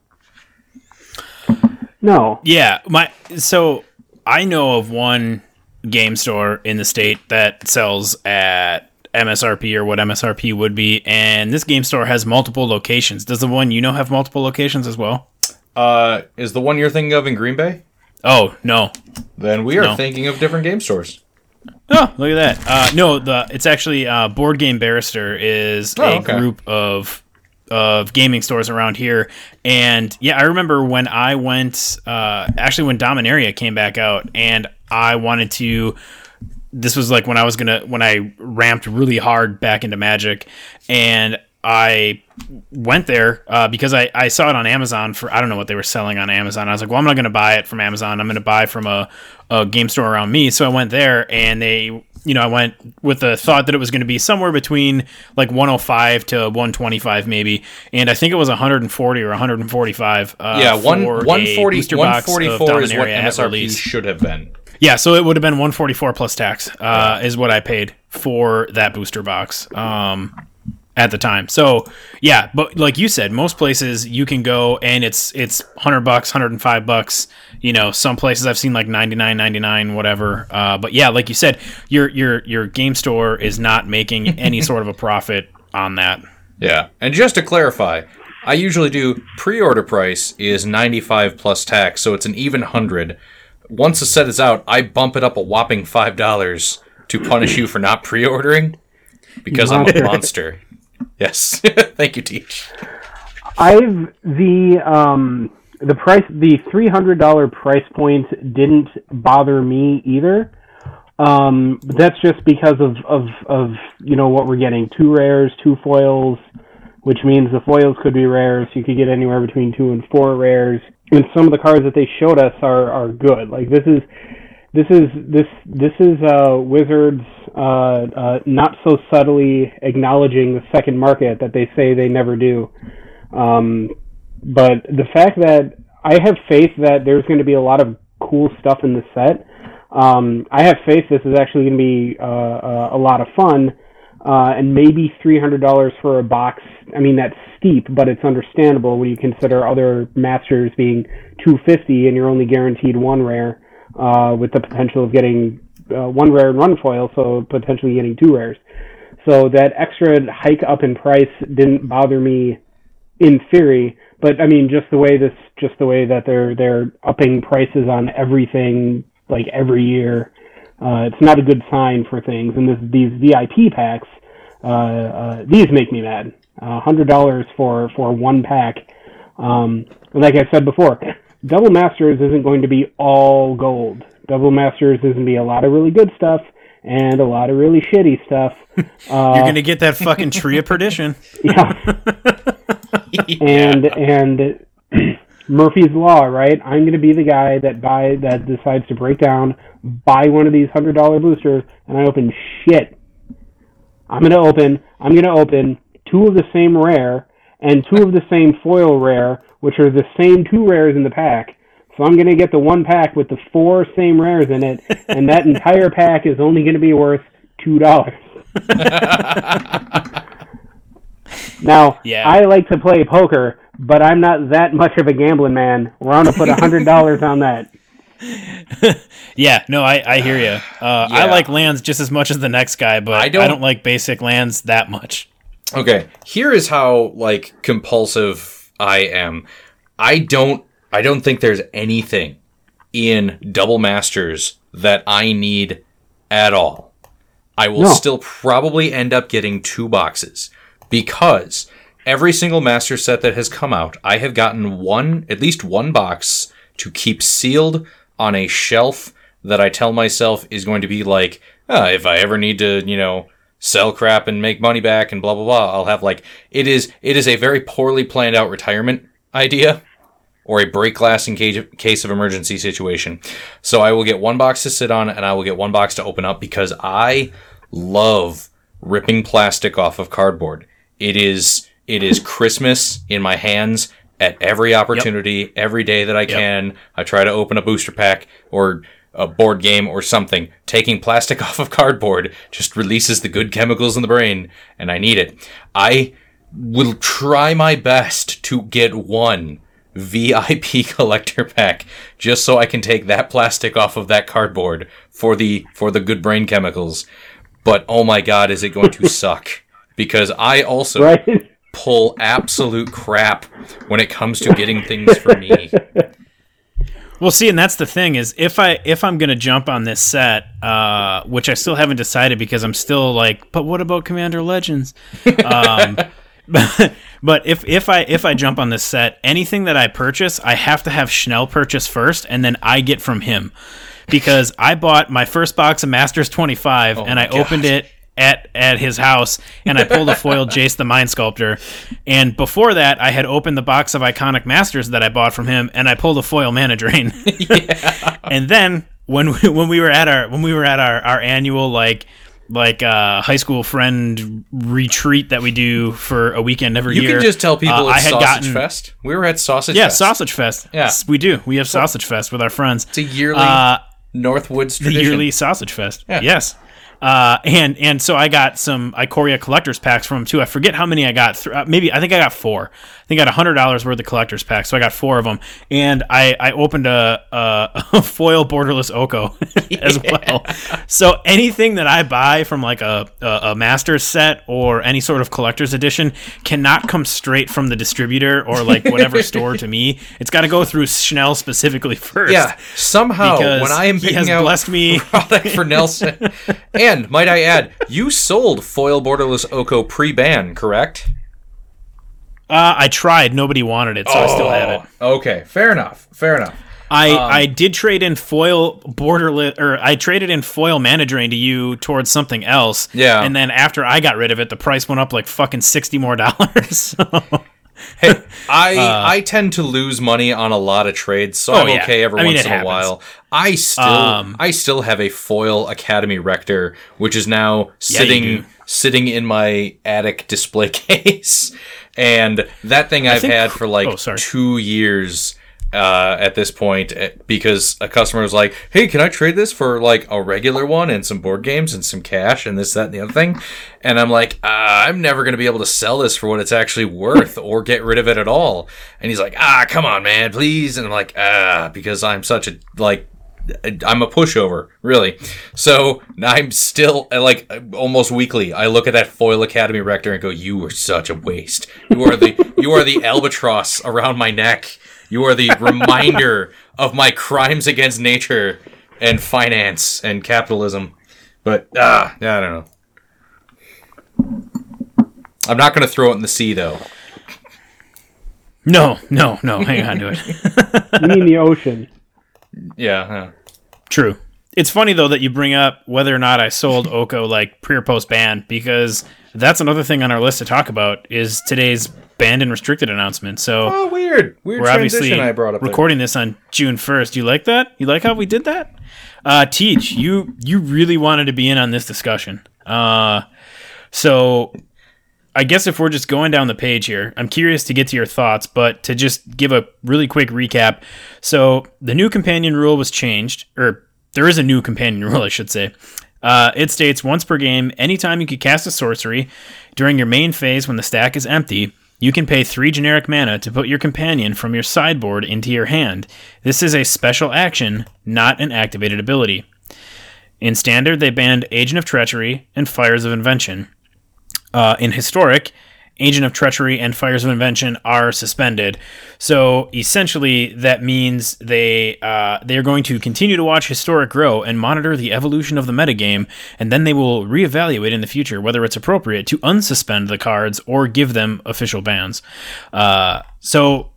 No, Yeah, my so I know of one game store in the state that sells at MSRP or what MSRP would be. And this game store has multiple locations. Does the one you know have multiple locations as well? Uh, is the one you're thinking of in Green Bay? Oh no, Then we are No. thinking of different game stores. Oh, look at that. Uh, no, the it's actually uh, Board Game Barrister is Oh, a okay. group of of gaming stores around here. And yeah, I remember when I went uh, actually when Dominaria came back out and I wanted to this was like when I was gonna when I ramped really hard back into Magic, and I went there uh, because I, I saw it on Amazon for I don't know what they were selling on Amazon. I was like, well, I'm not gonna buy it from Amazon. I'm gonna buy from a, a game store around me. So I went there, and they you know I went with the thought that it was going to be somewhere between like 105 to 125 maybe, and I think it was 140 or 145. Uh, yeah, one for a 140, booster box of 144 is what MSRP should have been. Yeah, so it would have been 144 plus tax uh, is what I paid for that booster box um, at the time. So yeah, but like you said, most places you can go and it's it's 100 bucks, 105 bucks. You know, some places I've seen like 99, 99, whatever. Uh, but yeah, like you said, your your your game store is not making any sort of a profit on that. Yeah, and just to clarify, I usually do pre-order price is 95 plus tax, so it's an even 100. Once the set is out, I bump it up a whopping $5 to punish you for not pre-ordering because I'm a monster. Yes. Thank you, Teach. I've the um the price the three hundred dollar price point didn't bother me either. Um, that's just because of, of of you know what we're getting two rares, two foils, which means the foils could be rares. You could get anywhere between two and four rares, and some of the cards that they showed us are are good. Like this is this is this this is uh, Wizards uh, uh, not so subtly acknowledging the second market that they say they never do. Um, but the fact that I have faith that there's going to be a lot of cool stuff in the set. Um, I have faith this is actually going to be uh, uh, a lot of fun, uh, and maybe three hundred dollars for a box. I mean that's steep, but it's understandable when you consider other masters being two fifty, and you're only guaranteed one rare, uh, with the potential of getting uh, one rare and one foil, so potentially getting two rares. So that extra hike up in price didn't bother me in theory, but I mean, just the way this, just the way that they're they're upping prices on everything like every year, uh, it's not a good sign for things. And this, these VIP packs, uh, uh, these make me mad. Hundred dollars for for one pack. Um, like I said before, Double Masters isn't going to be all gold. Double Masters is going to be a lot of really good stuff and a lot of really shitty stuff. Uh, You're gonna get that fucking tree of perdition. yeah. and and Murphy's Law, right? I'm going to be the guy that buy that decides to break down, buy one of these hundred dollar boosters, and I open shit. I'm going to open. I'm going to open two of the same rare and two of the same foil rare, which are the same two rares in the pack. So I'm going to get the one pack with the four same rares in it, and that entire pack is only going to be worth two dollars. Now, Yeah. I like to play poker, but I'm not that much of a gambling man. We're going to put a hundred dollars on that. Yeah, no, I, I hear you. Uh, I like lands just as much as the next guy, but I I don't- don't, like basic lands that much. Okay, here is how like compulsive I am. I don't I don't think there's anything in Double Masters that I need at all. I will No. still probably end up getting two boxes because every single master set that has come out, I have gotten one at least one box to keep sealed on a shelf that I tell myself is going to be like, ah, if I ever need to, you know, sell crap and make money back and blah blah blah, I'll have like it is it is a very poorly planned out retirement idea or a break glass in case of, case of emergency situation. So I will get one box to sit on and I will get one box to open up because I love ripping plastic off of cardboard. It is it is Christmas in my hands at every opportunity, every day that I can. I try to open a booster pack or a board game or something. Taking plastic off of cardboard just releases the good chemicals in the brain and I need it. I will try my best to get one VIP collector pack just so I can take that plastic off of that cardboard for the for the good brain chemicals. but oh my god, is it going to suck? Because I also Right? pull absolute crap when it comes to getting things for me. Well, see, and that's the thing is if I if I'm gonna jump on this set, uh, which I still haven't decided because I'm still like, but what about Commander Legends? Um, but, but if if I if I jump on this set, anything that I purchase, I have to have Schnell purchase first, and then I get from him because I bought my first box of Masters 25 and my I opened it at at his house and I pulled a foiled Jace the Mind Sculptor. And before that, I had opened the box of iconic masters that I bought from him and I pulled a foil mana drain. And then when we, when we were at our when we were at our, our annual like like uh, high school friend retreat that we do for a weekend every You year. You can just tell people uh, it's I had Sausage gotten, Fest. We were at Sausage Fest. Yeah, Fest. Sausage Fest. Yeah. We do. We have Sausage Fest with our friends. It's a yearly Uh, Northwoods the yearly sausage fest. Yeah. Yes. Uh, and and so I got some Ikoria collectors packs from him too. I forget how many I got. Th- uh, maybe I think I got four. I think I got hundred dollars worth of collectors packs. So I got four of them, and I I opened a a, a foil borderless Oko as well. So anything that I buy from like a, a a master's set or any sort of collector's edition cannot come straight from the distributor or like whatever store to me. It's got to go through Schnell specifically first. Yeah, somehow when I am picking has out blessed me- product for Nelson, and might I add, you sold foil borderless Oko pre-ban, correct? Uh, I tried. Nobody wanted it, so I still have it. Oh, Okay, fair enough. Fair enough. I, Um, I did trade in foil borderless, or I traded in foil mana drain to you towards something else. Yeah. And then after I got rid of it, the price went up like fucking sixty more dollars. So, Hey, I I tend to lose money on a lot of trades, so Uh, Oh, I'm yeah. okay every I mean, once in a while. I still Um, I still have a foil Academy Rector, which is now Yeah, sitting sitting in my attic display case, and that thing I've think- had for like oh, two years. Uh, at this point, eh, because a customer was like, "Hey, can I trade this for like a regular one and some board games and some cash and this, that, and the other thing?" And I'm like, uh, "I'm never going to be able to sell this for what it's actually worth or get rid of it at all." And he's like, "Ah, come on, man, please." And I'm like, "Ah," because I'm such a like I'm a pushover, really. So I'm still like almost weekly. I look at that foil Academy Rector and go, "You are such a waste. You are the you are the albatross around my neck. You are the reminder of my crimes against nature and finance and capitalism." But ah, I don't know. I'm not going to throw it in the sea, though. no, no, no. Hang on to it. You mean the ocean? Yeah. huh. True. It's funny though that you bring up whether or not I sold Oko like pre or post ban because that's another thing on our list to talk about is today's banned and restricted announcement. So Oh, weird. Weird we're transition obviously I brought up there. recording this on June first. You like that? You like how we did that? Uh, Teach, you you really wanted to be in on this discussion. Uh, so I guess if we're just going down the page here, I'm curious to get to your thoughts, but to just give a really quick recap. So the new companion rule was changed, or there is a new companion rule, I should say. Uh, it states once per game, anytime you can cast a sorcery during your main phase when the stack is empty, you can pay three generic mana to put your companion from your sideboard into your hand. This is a special action, not an activated ability. In standard, they banned Agent of Treachery and Fires of Invention. Uh, in historic, Agent of Treachery and Fires of Invention are suspended. So essentially, that means they uh, they are going to continue to watch historic grow and monitor the evolution of the metagame, and then they will reevaluate in the future whether it's appropriate to unsuspend the cards or give them official bans. Uh, so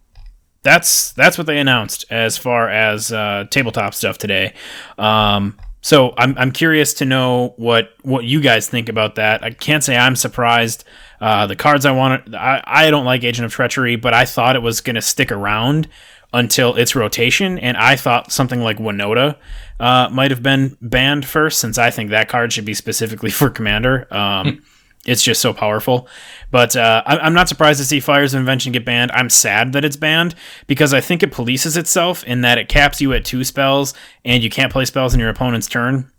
that's that's what they announced as far as uh, tabletop stuff today. Um, so I'm I'm curious to know what what you guys think about that. I can't say I'm surprised. Uh, the cards I want, I I don't like Agent of Treachery, but I thought it was going to stick around until its rotation, and I thought something like Winota uh, might have been banned first, since I think that card should be specifically for Commander. Um, it's just so powerful. But uh, I'm not surprised to see Fires of Invention get banned. I'm sad that it's banned because I think it polices itself in that it caps you at two spells and you can't play spells in your opponent's turn.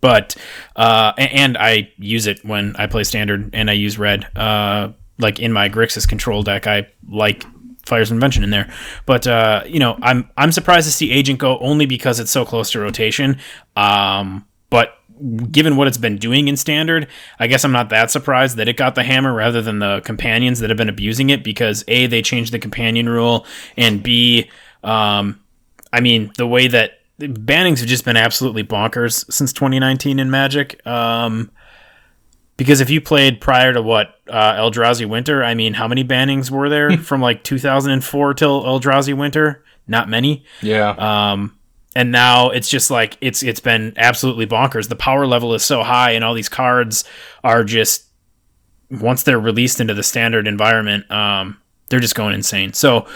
But uh, and I use it when I play standard and I use red. Uh, like in my Grixis control deck, I like Fires of Invention in there. But uh, you know, I'm I'm surprised to see Agent go only because it's so close to rotation. Um, but given what it's been doing in standard, I guess I'm not that surprised that it got the hammer rather than the companions that have been abusing it because A, they changed the companion rule, and B, um, I mean, the way that bannings have just been absolutely bonkers since 2019 in Magic. Um, because if you played prior to what uh, Eldrazi Winter, I mean, how many bannings were there from like 2004 till Eldrazi Winter? Not many. Yeah. Um, and now it's just like it's it's been absolutely bonkers. The power level is so high, and all these cards are just once they're released into the standard environment, um, they're just going insane. So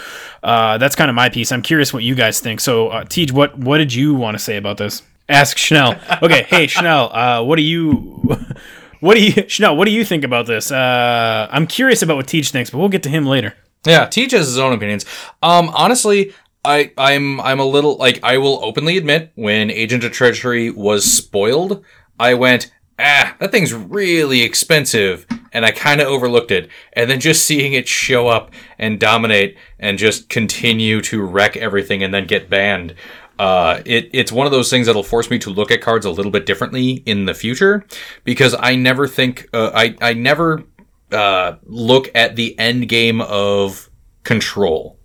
uh, that's kind of my piece. I'm curious what you guys think. So, uh, Tej, what what did you want to say about this? Ask Schnell. Okay, hey Schnell, uh, what do you? What do you, Schnell? What do you think about this? Uh, I'm curious about what Tej thinks, but we'll get to him later. Yeah, Tej has his own opinions. Um, honestly, I I'm I'm a little like I will openly admit when Agent of Treachery was spoiled, I went ah that thing's really expensive, and I kind of overlooked it, and then just seeing it show up and dominate and just continue to wreck everything and then get banned. Uh, it, it's one of those things that'll force me to look at cards a little bit differently in the future because I never think, uh, I, I never, uh, look at the end game of control.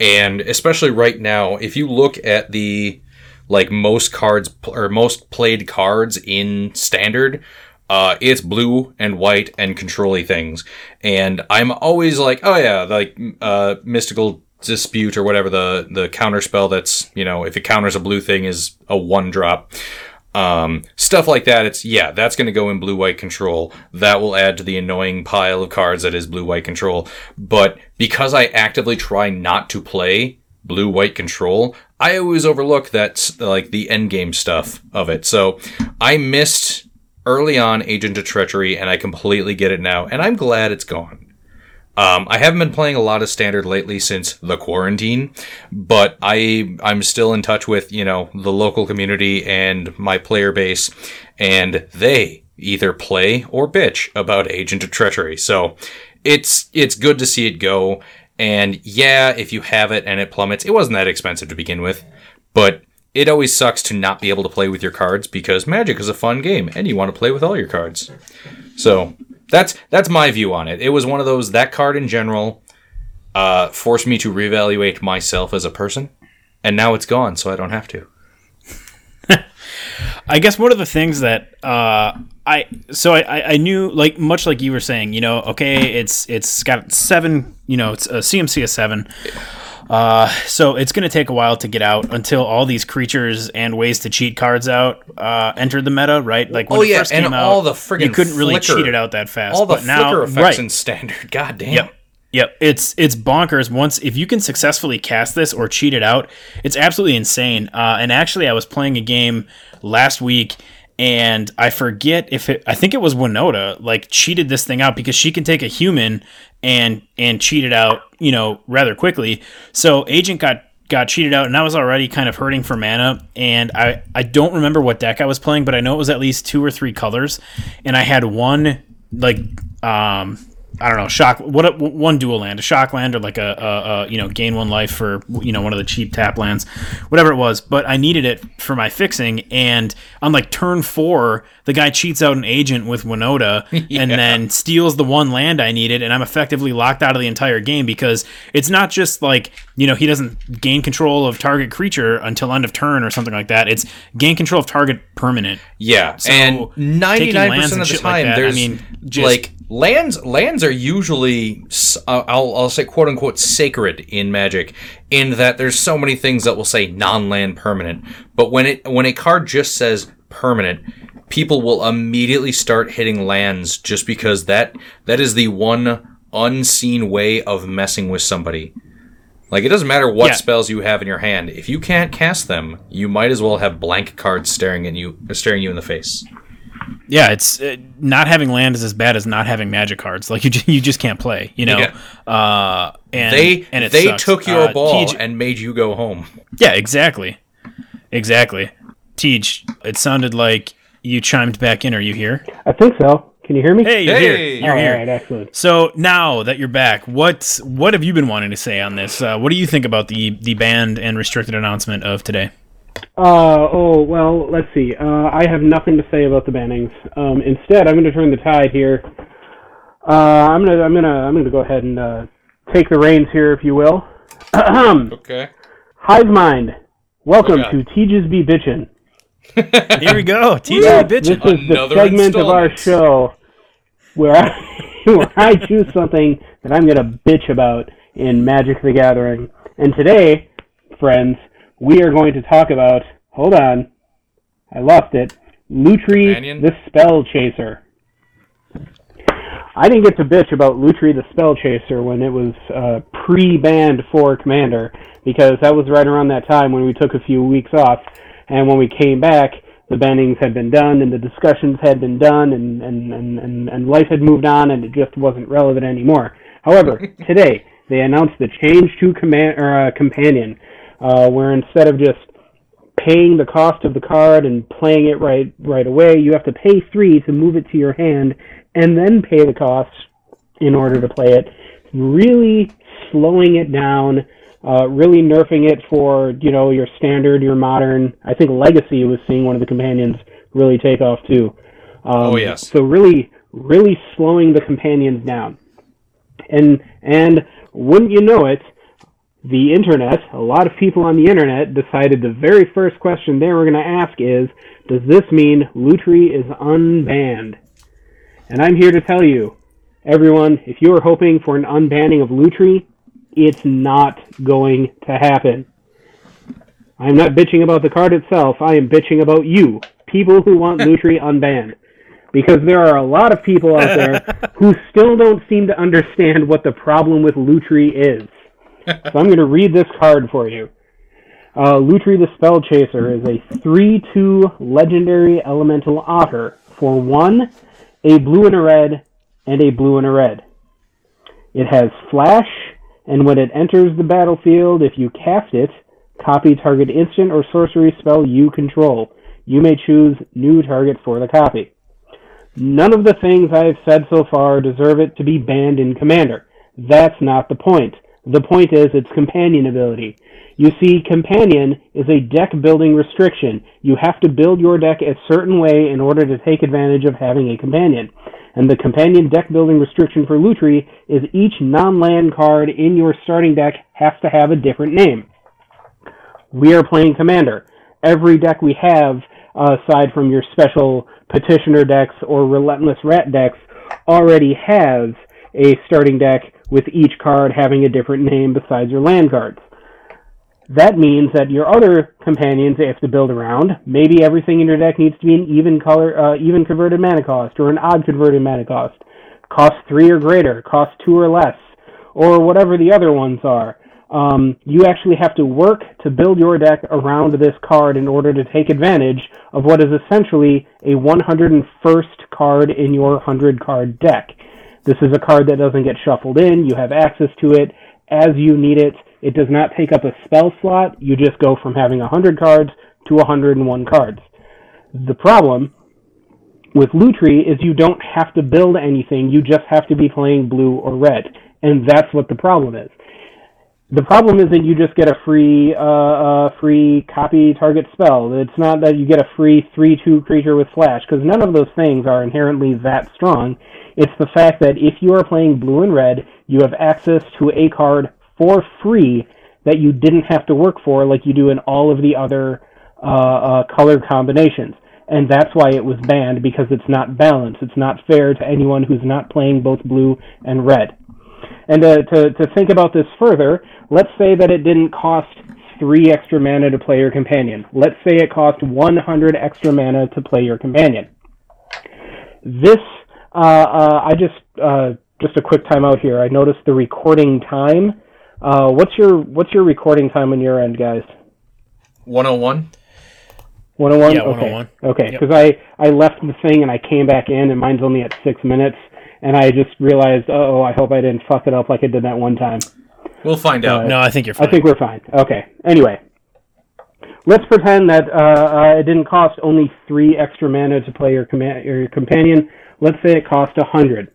And especially right now, if you look at the, like most cards or most played cards in standard, uh, it's blue and white and controlly things. And I'm always like, oh yeah, like, uh, mystical dispute or whatever the the counter spell that's you know if it counters a blue thing is a one drop um, stuff like that it's yeah that's going to go in blue white control. That will add to the annoying pile of cards that is blue white control. But because i actively try not to play blue white control i always overlook that like the end game stuff of it. So i missed early on agent of treachery and i completely get it now and i'm glad it's gone um, I haven't been playing a lot of standard lately since the quarantine, but I I'm still in touch with you know the local community and my player base, and they either play or bitch about Agent of Treachery. So it's it's good to see it go. And yeah, if you have it and it plummets, it wasn't that expensive to begin with, but it always sucks to not be able to play with your cards because Magic is a fun game and you want to play with all your cards. So that's that's my view on it. It was one of those that card in general uh, forced me to reevaluate myself as a person, and now it's gone, so I don't have to. I guess one of the things that uh, I so I, I knew like much like you were saying, you know, okay, it's it's got seven, you know, it's a CMC of seven. Uh, so it's going to take a while to get out until all these creatures and ways to cheat cards out uh, entered the meta, right? Like when oh it yeah, first and came all the friggin' you couldn't really flicker, cheat it out that fast. all the but now, flicker effects right? in standard. God damn. Yep. Yep, it's it's bonkers. Once if you can successfully cast this or cheat it out, it's absolutely insane. Uh, and actually, I was playing a game last week, and I forget if it. I think it was Winota like cheated this thing out because she can take a human and and cheated out, you know, rather quickly. So agent got got cheated out, and I was already kind of hurting for mana. And I I don't remember what deck I was playing, but I know it was at least two or three colors, and I had one like um I don't know, shock. What one dual land, a shock land, or like a, a, a, you know gain one life for you know one of the cheap tap lands, whatever it was. But I needed it for my fixing, and on like turn four, the guy cheats out an agent with Winota, Yeah. and then steals the one land I needed, and I'm effectively locked out of the entire game because it's not just like you know he doesn't gain control of target creature until end of turn or something like that. It's gain control of target permanent. Yeah, So, and ninety taking nine lands percent of the shit like time, that, I there's mean, just- like lands. Lands are usually, uh, I'll I'll say quote unquote sacred in Magic, in that there's so many things that will say non land permanent, but when it when a card just says permanent. People will immediately start hitting lands just because that that is the one unseen way of messing with somebody. Like it doesn't matter what Yeah. spells you have in your hand. If you can't cast them, you might as well have blank cards staring at you, staring you in the face. Yeah, it's uh, not having land is as bad as not having magic cards. Like you, ju- you just can't play. You know, Yeah. uh, and They and it they sucks. took your Uh, ball Tej- and made you go home. yeah, exactly, exactly. Tej, it sounded like you chimed back in. Are you here? I think so. Can you hear me? Hey, you're Hey! here. You're All here. right, excellent. So now that you're back, what what have you been wanting to say on this? Uh, what do you think about the the banned and restricted announcement of today? Uh, oh, well, let's see. Uh, I have nothing to say about the bannings. Um, instead, I'm going to turn the tide here. Uh, I'm gonna, I'm gonna, I'm gonna go ahead and uh, take the reins here, if you will. Okay. Hive Mind, welcome Okay. to Tejas Be Bitchin'. Here we go. TJ Yeah, bitch. This is the Another segment of our show where I, where I choose something that I'm going to bitch about in Magic the Gathering. And today, friends, we are going to talk about. Hold on, I lost it. Lutri Companion? the Spell Chaser. I didn't get to bitch about Lutri the Spell Chaser when it was uh, pre-banned for Commander because that was right around that time when we took a few weeks off, and when we came back, the bannings had been done and the discussions had been done, and and, and, and, and life had moved on, and it just wasn't relevant anymore. However, today they announced the change to command or uh, companion, uh, where instead of just paying the cost of the card and playing it right right away. You have to pay three to move it to your hand, and then pay the cost in order to play it. Really slowing it down, uh, really nerfing it for you know your standard, your modern. I think Legacy was seeing one of the companions really take off too. Um, Oh, yes. So really, really slowing the companions down, and and wouldn't you know it, the internet, a lot of people on the internet decided the very first question they were going to ask is, does this mean Lutri is unbanned? And I'm here to tell you, everyone, if you are hoping for an unbanning of Lutri, it's not going to happen. I'm not bitching about the card itself, I am bitching about you, people who want Lutri unbanned. Because there are a lot of people out there who still don't seem to understand what the problem with Lutri is. So I'm going to read this card for you. Uh, Lutri the Spell Chaser is a 3-2 legendary elemental otter for one, a blue and a red, and a blue and a red. It has flash, and when it enters the battlefield, if you cast it, copy target instant or sorcery spell you control. You may choose new target for the copy. None of the things I've said so far deserve it to be banned in Commander. That's not the point. The point is its companion ability. You see, companion is a deck building restriction. You have to build your deck a certain way in order to take advantage of having a companion. And the companion deck building restriction for Lutri is each non-land card in your starting deck has to have a different name. We are playing Commander. Every deck we have, uh, aside from your special Petitioner decks or Relentless Rat decks, already has a starting deck with each card having a different name besides your land cards. That means that your other companions you have to build around. Maybe everything in your deck needs to be an even color, uh, even converted mana cost, or an odd converted mana cost. Cost three or greater, cost two or less, or whatever the other ones are. Um, you actually have to work to build your deck around this card in order to take advantage of what is essentially a 101st card in your 100 card deck. This is a card that doesn't get shuffled in. You have access to it as you need it. It does not take up a spell slot. You just go from having 100 cards to 101 cards. The problem with Lutri is you don't have to build anything. You just have to be playing blue or red. And that's what the problem is. The problem is that you just get a free uh, uh, free copy target spell. It's not that you get a free 3-2 creature with flash, because none of those things are inherently that strong. It's the fact that if you are playing blue and red, you have access to a card for free that you didn't have to work for like you do in all of the other uh, uh, color combinations. And that's why it was banned, because it's not balanced. It's not fair to anyone who's not playing both blue and red. And uh, to, to think about this further, let's say that it didn't cost three extra mana to play your companion. Let's say it cost 100 extra mana to play your companion. This, uh, uh, I just, uh, just a quick time out here. I noticed the recording time. Uh, what's your what's your recording time on your end, guys? 101? 101? Yeah, okay. 101. Okay, Yep. because I, I left the thing and I came back in and mine's only at six minutes. And I just realized, oh, I hope I didn't fuck it up like I did that one time. We'll find out. No, I think you're fine. I think we're fine. Okay. Anyway, let's pretend that uh, uh, it didn't cost only three extra mana to play your, command- your companion. Let's say it cost a hundred.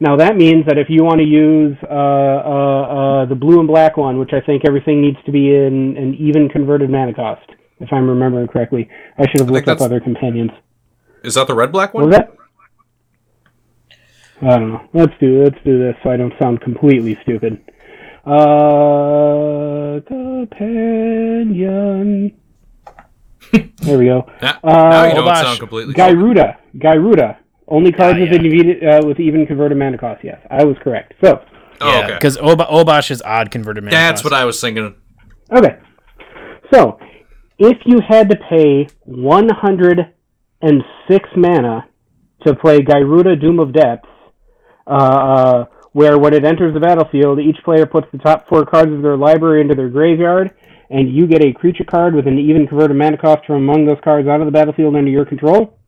Now that means that if you want to use uh, uh, uh, the blue and black one, which I think everything needs to be in an even converted mana cost, if I'm remembering correctly. I should have looked up other companions. Is that the red black one? That? I don't know. Let's do let's do this so I don't sound completely stupid. Uh, companion. there we go. Now, Uh, now you don't sound completely. stupid. Gyruda. Gyruda. Only cards Yeah, with, even, uh, with even converted mana cost. Yes, I was correct. So, Oh, yeah, okay. because Oba- Obosh is odd converted mana. That's cost. what I was thinking. okay. So, if you had to pay 106 mana to play Gyruda Doom of Depths, uh, uh, where when it enters the battlefield, each player puts the top four cards of their library into their graveyard, and you get a creature card with an even converted mana cost from among those cards out of the battlefield under your control.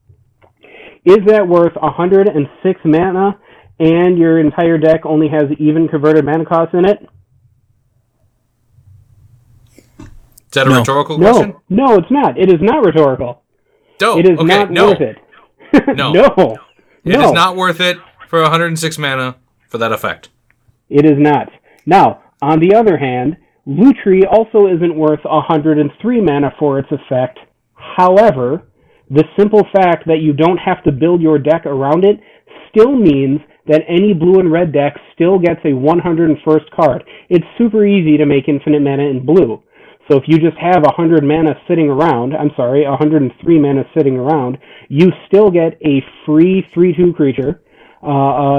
Is that worth 106 mana, and your entire deck only has even converted mana costs in it? Is that a No. rhetorical question? No, no, it's not. It is not rhetorical. No. It is okay, not no. worth it. No. no. It is no. not worth it for 106 mana for that effect. It is not. Now, on the other hand, Lutri also isn't worth 103 mana for its effect. However, the simple fact that you don't have to build your deck around it still means that any blue and red deck still gets a 101st card. It's super easy to make infinite mana in blue. So if you just have 100 mana sitting around, I'm sorry, 103 mana sitting around, you still get a free 3-2 creature uh,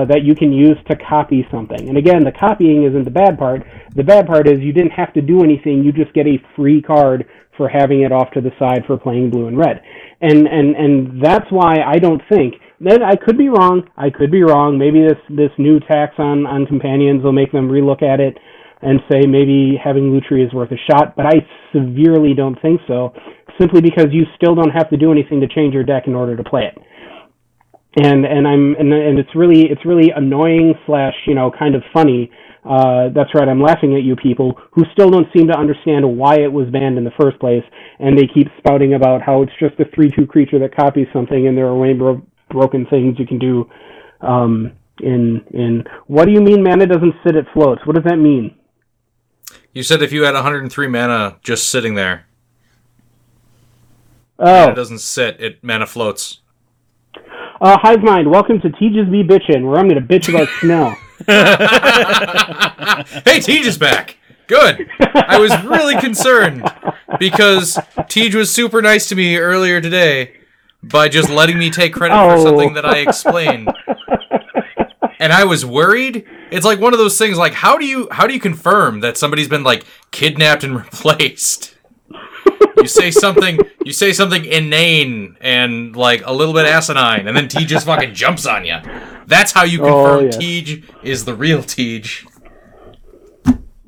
uh, that you can use to copy something. And again, the copying isn't the bad part. The bad part is you didn't have to do anything. You just get a free card for having it off to the side for playing blue and red. And and and that's why I don't think that I could be wrong. I could be wrong. Maybe this this new tax on on companions will make them relook at it and say maybe having Lutri is worth a shot. But I severely don't think so. Simply because you still don't have to do anything to change your deck in order to play it and and I'm and, and it's really it's really annoying slash you know kind of funny. Uh, that's right, I'm laughing at you people who still don't seem to understand why it was banned in the first place, and they keep spouting about how it's just a three-two creature that copies something, and there are way bro- broken things you can do. Um, in in what do you mean mana doesn't sit it floats? What does that mean? You said if you had 103 mana just sitting there, Oh, it doesn't sit, it mana floats. Uh, Hive Mind, welcome to Tejas Be Bitchin', where I'm going to bitch about snow. Hey, Tej is back. Good. I was really concerned because Tej was super nice to me earlier today by just letting me take credit for Oh. something that I explained. And I was worried. It's like one of those things like how do you how do you confirm that somebody's been like kidnapped and replaced? You say something you say something inane and like a little bit asinine and then Tej just fucking jumps on you. That's how you Oh, confirm yeah. Tej is the real Tej.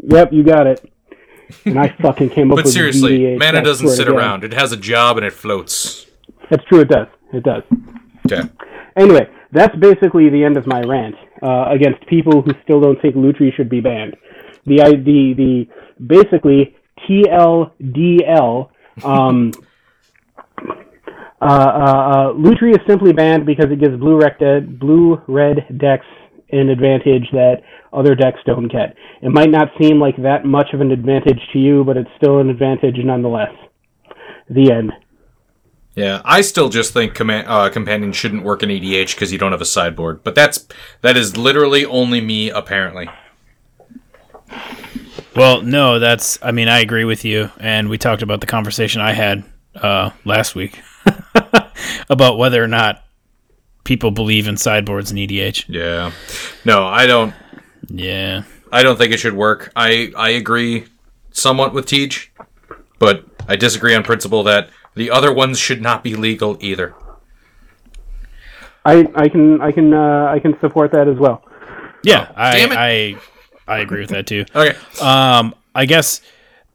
Yep, you got it. And I fucking came up But with But seriously, VDH, mana doesn't sit around. It has a job and it floats. That's true. It does. It does. Okay. Anyway, that's basically the end of my rant uh, against people who still don't think Lutri should be banned. The the the basically TLDL. Um, uh, uh, uh, Lutri is simply banned because it gives blue rec de- blue red decks an advantage that other decks don't get. It might not seem like that much of an advantage to you, but it's still an advantage nonetheless. The end. Yeah, I still just think command, uh, companion shouldn't work in EDH because you don't have a sideboard. But that's that is literally only me, apparently. Well, no, that's. I mean, I agree with you, and we talked about the conversation I had uh, last week about whether or not people believe in sideboards and EDH. Yeah. No, I don't. Yeah, I don't think it should work. I I agree somewhat with Tej, but I disagree on principle that the other ones should not be legal either. I I can I can uh, I can support that as well. yeah, damn it. I, I I agree with that too. Okay. Um, I guess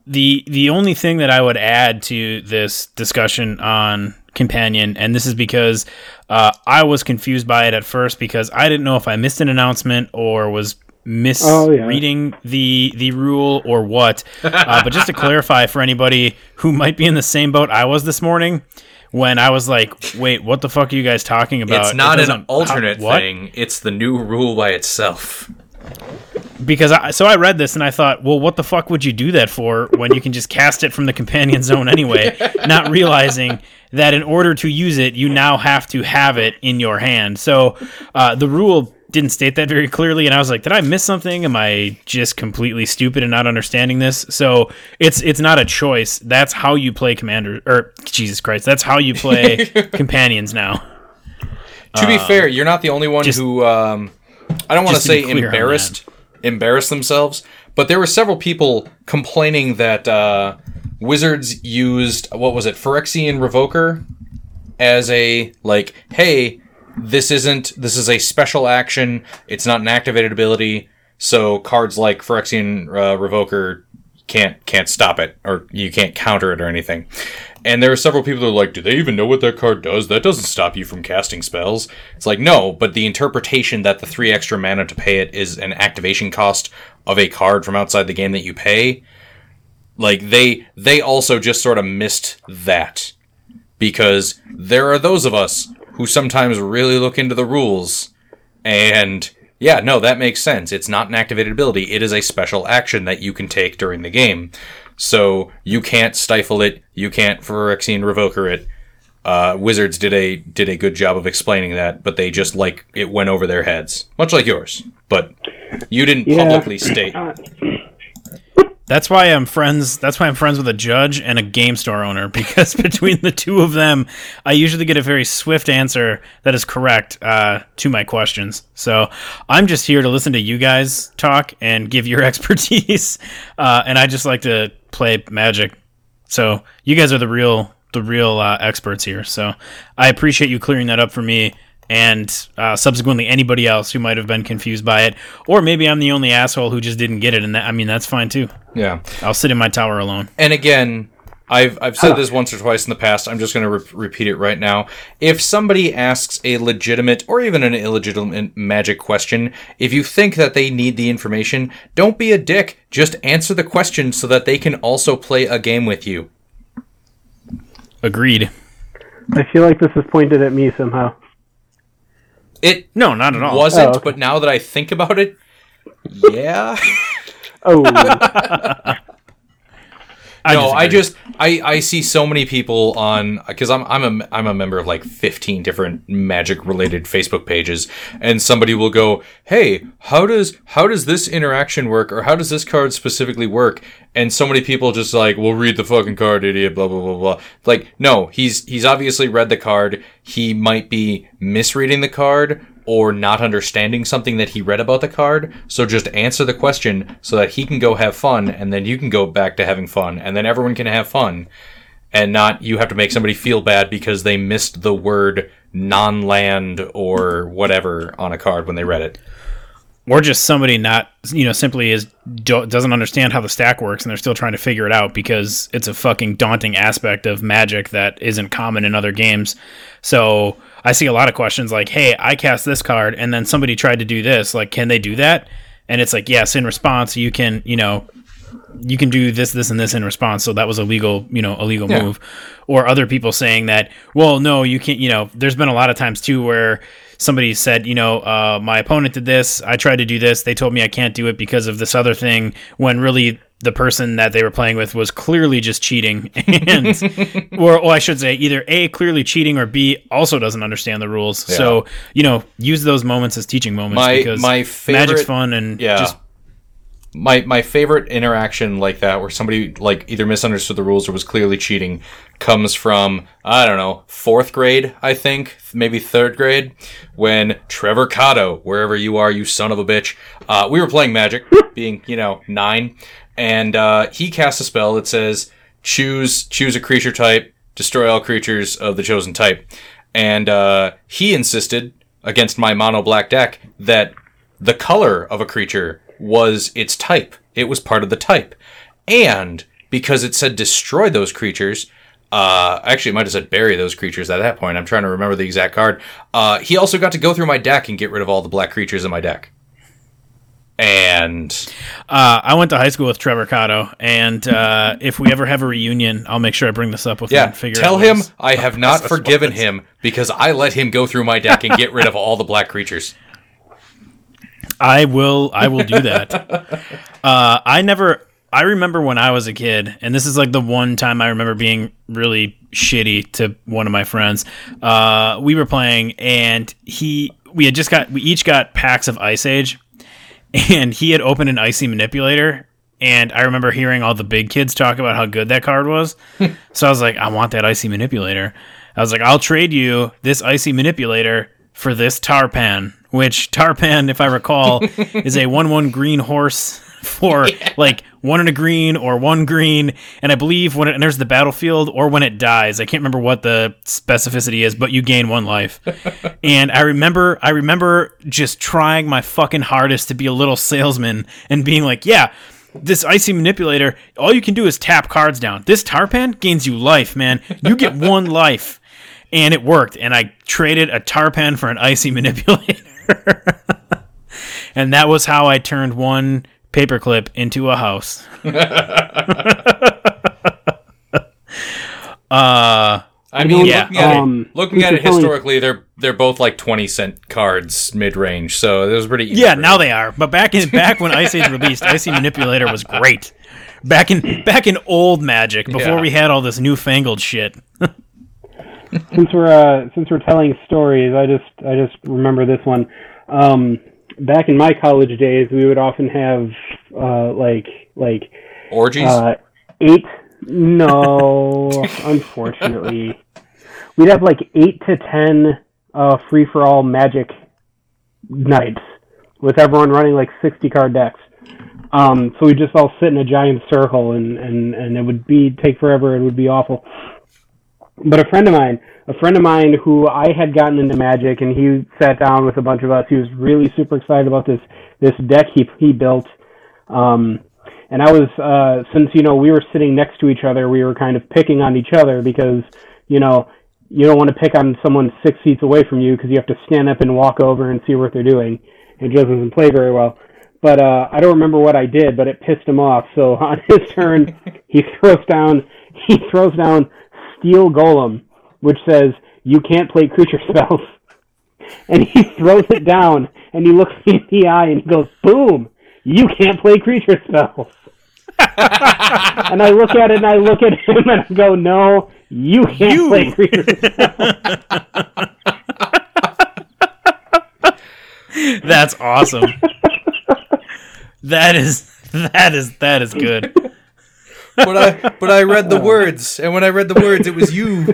the the only thing that I would add to this discussion on companion, and this is because uh, I was confused by it at first because I didn't know if I missed an announcement or was Oh, yeah. misreading the the rule or what. Uh, but just to clarify for anybody who might be in the same boat I was this morning. When I was like, "Wait, what the fuck are you guys talking about?" It's It not an alternate how- thing. It's the new rule by itself. Because I, so I read this and I thought, well, what the fuck would you do that for when you can just cast it from the companion zone anyway? not realizing that in order to use it, you now have to have it in your hand. So uh, the rule didn't state that very clearly, and I was like, did I miss something? Am I just completely stupid and not understanding this? So it's it's not a choice. That's how you play commander or Jesus Christ. That's how you play companions now. To be fair, you're not the only one just- who um, I don't want to say embarrassed embarrassed themselves, but there were several people complaining that uh, Wizards used what was it, Phyrexian Revoker, as a like, hey, this isn't this is a special action. It's not an activated ability, so cards like Phyrexian uh, Revoker can't can't stop it or you can't counter it or anything. And there are several people that are like, do they even know what that card does? That doesn't stop you from casting spells. It's like, no, but the interpretation that the three extra mana to pay it is an activation cost of a card from outside the game that you pay. Like they they also just sort of missed that. Because there are those of us who sometimes really look into the rules and yeah, no, that makes sense. It's not an activated ability. It is a special action that you can take during the game. So you can't stifle it. You can't Phyrexian Revoker it. Uh, Wizards did a did a good job of explaining that, but they just like it went over their heads, much like yours. But you didn't Yeah. publicly state. That's why I'm friends. That's why I'm friends with a judge and a game store owner because between the two of them, I usually get a very swift answer that is correct uh, to my questions. So I'm just here to listen to you guys talk and give your expertise, uh, and I just like to play Magic. So you guys are the real the real uh, experts here. So I appreciate you clearing that up for me. And uh, subsequently, anybody else who might have been confused by it, or maybe I'm the only asshole who just didn't get it, and that, I mean that's fine too. Yeah. I'll sit in my tower alone. And again, I've I've said this once or twice in the past. I'm just going to re- repeat it right now. If somebody asks a legitimate or even an illegitimate magic question, if you think that they need the information, don't be a dick. Just answer the question so that they can also play a game with you. Agreed. I feel like this is pointed at me somehow. It No, not at all. wasn't, Oh, okay. but now that I think about it, yeah. Oh, no, I just I I see so many people on because I'm I'm a I'm a member of like 15 different magic related Facebook pages, and somebody will go, "Hey, how does how does this interaction work, or how does this card specifically work?" And so many people just like, "Well, read the fucking card, idiot." Blah blah blah blah. Like, no, he's he's obviously read the card. He might be misreading the card or not understanding something that he read about the card. So just answer the question so that he can go have fun and then you can go back to having fun and then everyone can have fun and not you have to make somebody feel bad because they missed the word non-land or whatever on a card when they read it. Or just somebody not, you know, simply is do, doesn't understand how the stack works, and they're still trying to figure it out because it's a fucking daunting aspect of Magic that isn't common in other games. So I see a lot of questions like, "Hey, I cast this card, and then somebody tried to do this. Like, can they do that?" And it's like, yes, in response, you can, you know, you can do this, this, and this in response. So that was a legal, you know, a legal Yeah. move. Or other people saying that, well, no, you can't. You know, there's been a lot of times too where somebody said, you know, uh, my opponent did this. I tried to do this. They told me I can't do it because of this other thing. When really the person that they were playing with was clearly just cheating, and or, or I should say, either a clearly cheating or b also doesn't understand the rules. So you know, use those moments as teaching moments My- because my favorite- magic's fun and Yeah. just my my favorite interaction like that where somebody like either misunderstood the rules or was clearly cheating comes from I don't know fourth grade I think maybe third grade when Trevor Cotto wherever you are you son of a bitch uh, we were playing Magic being you know nine and uh, he cast a spell that says choose choose a creature type destroy all creatures of the chosen type and uh, he insisted against my mono black deck that the color of a creature was its type. It was part of the type. And because it said destroy those creatures, uh, actually, it might have said bury those creatures at that point. I'm trying to remember the exact card. Uh, he also got to go through my deck and get rid of all the black creatures in my deck. And Uh, I went to high school with Trevor Cotto, and uh, if we ever have a reunion, I'll make sure I bring this up with him. yeah, and Figure tell out him I have not forgiven him because I let him go through my deck and get rid of all the black creatures. I will. I will do that. uh, I never. I remember when I was a kid, and this is like the one time I remember being really shitty to one of my friends. Uh, we were playing, and he. We had just got. We each got packs of Ice Age, and he had opened an icy manipulator. And I remember hearing all the big kids talk about how good that card was. so I was like, I want that icy manipulator. I was like, I'll trade you this icy manipulator for this Tarpan, which Tarpan, if I recall, is a one-one green horse for yeah. like one in a green or one green, and I believe when it enters the battlefield or when it dies, I can't remember what the specificity is, but you gain one life. and I remember, I remember just trying my fucking hardest to be a little salesman and being like, yeah. This icy manipulator, all you can do is tap cards down. This Tarpan gains you life, man. You get one life and it worked. And I traded a tarpan for an icy manipulator, and that was how I turned one paperclip into a house. uh, I mean, yeah. Looking at um, it, looking at it historically, they're they're both like twenty cent cards mid range, so it was pretty. yeah, now they are. But back in back when Ice Age released, Icy Manipulator was great. Back in back in old Magic, before yeah. we had all this newfangled shit since we're uh, since we're telling stories, I just I just remember this one. Um, back in my college days, we would often have uh, like like orgies. Uh, eight. No, unfortunately, we'd have like eight to ten uh, free for all magic nights with everyone running like sixty card decks. Um, so we just all sit in a giant circle, and, and, and it would be take forever. It would be awful. But a friend of mine, a friend of mine who I had gotten into Magic, and he sat down with a bunch of us. He was really super excited about this this deck he he built. Um, and I was uh, since you know we were sitting next to each other, we were kind of picking on each other because you know you don't want to pick on someone six seats away from you because you have to stand up and walk over and see what they're doing. And just doesn't play very well. But uh, I don't remember what I did, but it pissed him off. So on his turn, he throws down he throws down Steel Golem, which says you can't play creature spells. And he throws it down and he looks me in the eye and he goes, Boom! You can't play creature spells. and I look at it and I look at him and I go, No, you can't you. play creature spells. That's awesome. that is that is that is good but I but I read the words, and when I read the words, it was you.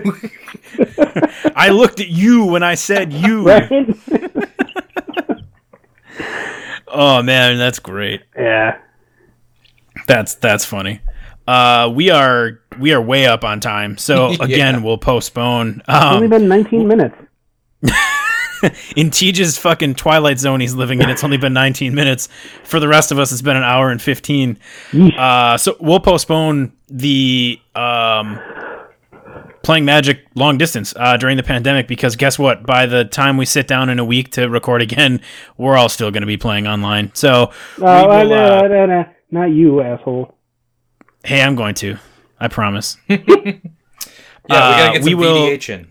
I looked at you when I said you. Right? oh man, that's great. Yeah, that's that's funny. Uh, we are we are way up on time, so again, yeah. we'll postpone. Um, it's only been 19 minutes. in Tej's fucking Twilight Zone he's living in, it's only been 19 minutes. For the rest of us, it's been an hour and 15. Uh, so we'll postpone the um, playing Magic long distance uh, during the pandemic because guess what? By the time we sit down in a week to record again, we're all still going to be playing online. So, uh, will, no, no, no, not you, asshole. Hey, I'm going to. I promise. yeah, we gotta get some we will, VDH in.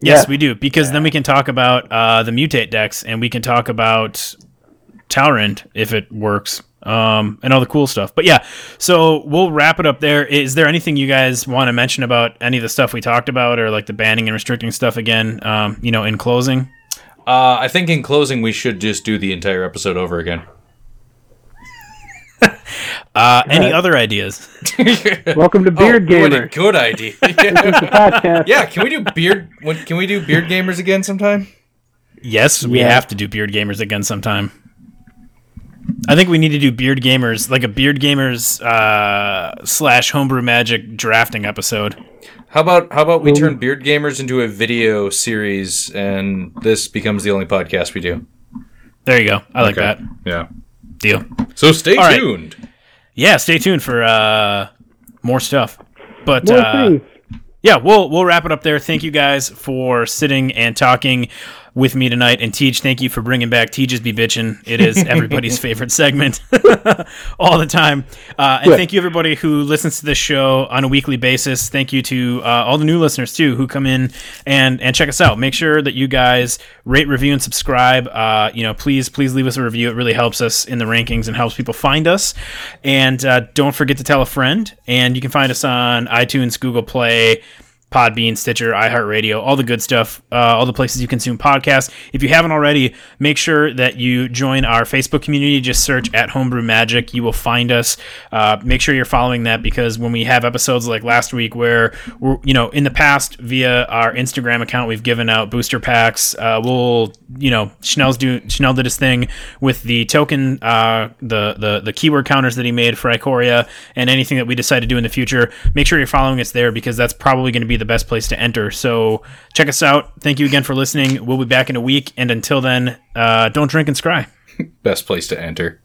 Yes, yeah. we do because yeah. then we can talk about uh, the mutate decks and we can talk about Talrand if it works um, and all the cool stuff. But yeah, so we'll wrap it up there. Is there anything you guys want to mention about any of the stuff we talked about or like the banning and restricting stuff again? Um, you know, in closing. Uh, I think in closing we should just do the entire episode over again. Uh, any other ideas? Welcome to Beard oh, Gamer. Good, idea. yeah. yeah, can we do beard? Can we do Beard Gamers again sometime? Yes, we yeah. have to do Beard Gamers again sometime. I think we need to do Beard Gamers, like a Beard Gamers uh, slash Homebrew Magic drafting episode. How about how about we turn Beard Gamers into a video series, and this becomes the only podcast we do? There you go. I like okay. that. Yeah. Deal. So stay All tuned. Right yeah, stay tuned for uh, more stuff. But uh, yeah, we'll we'll wrap it up there. Thank you guys for sitting and talking with me tonight. And Tej, thank you for bringing back Tej's Be Bitchin'. It is everybody's favorite segment all the time. Uh, and thank you, everybody who listens to this show on a weekly basis. Thank you to uh, all the new listeners, too, who come in and, and check us out. Make sure that you guys rate, review, and subscribe. Uh, you know, please, please leave us a review. It really helps us in the rankings and helps people find us. And uh, don't forget to tell a friend. And you can find us on iTunes, Google Play, Podbean, Stitcher, iHeartRadio, all the good stuff, uh, all the places you consume podcasts. If you haven't already, make sure that you join our Facebook community. Just search at Homebrew Magic. You will find us. Uh, make sure you're following that because when we have episodes like last week, where we're, you know, in the past via our Instagram account, we've given out booster packs. Uh, we'll, you know, Schnell's do Schnell did his thing with the token, uh, the the the keyword counters that he made for Ikoria, and anything that we decide to do in the future. Make sure you're following us there because that's probably going to be the best place to enter. So check us out. Thank you again for listening. We'll be back in a week. And until then, uh, don't drink and scry. Best place to enter.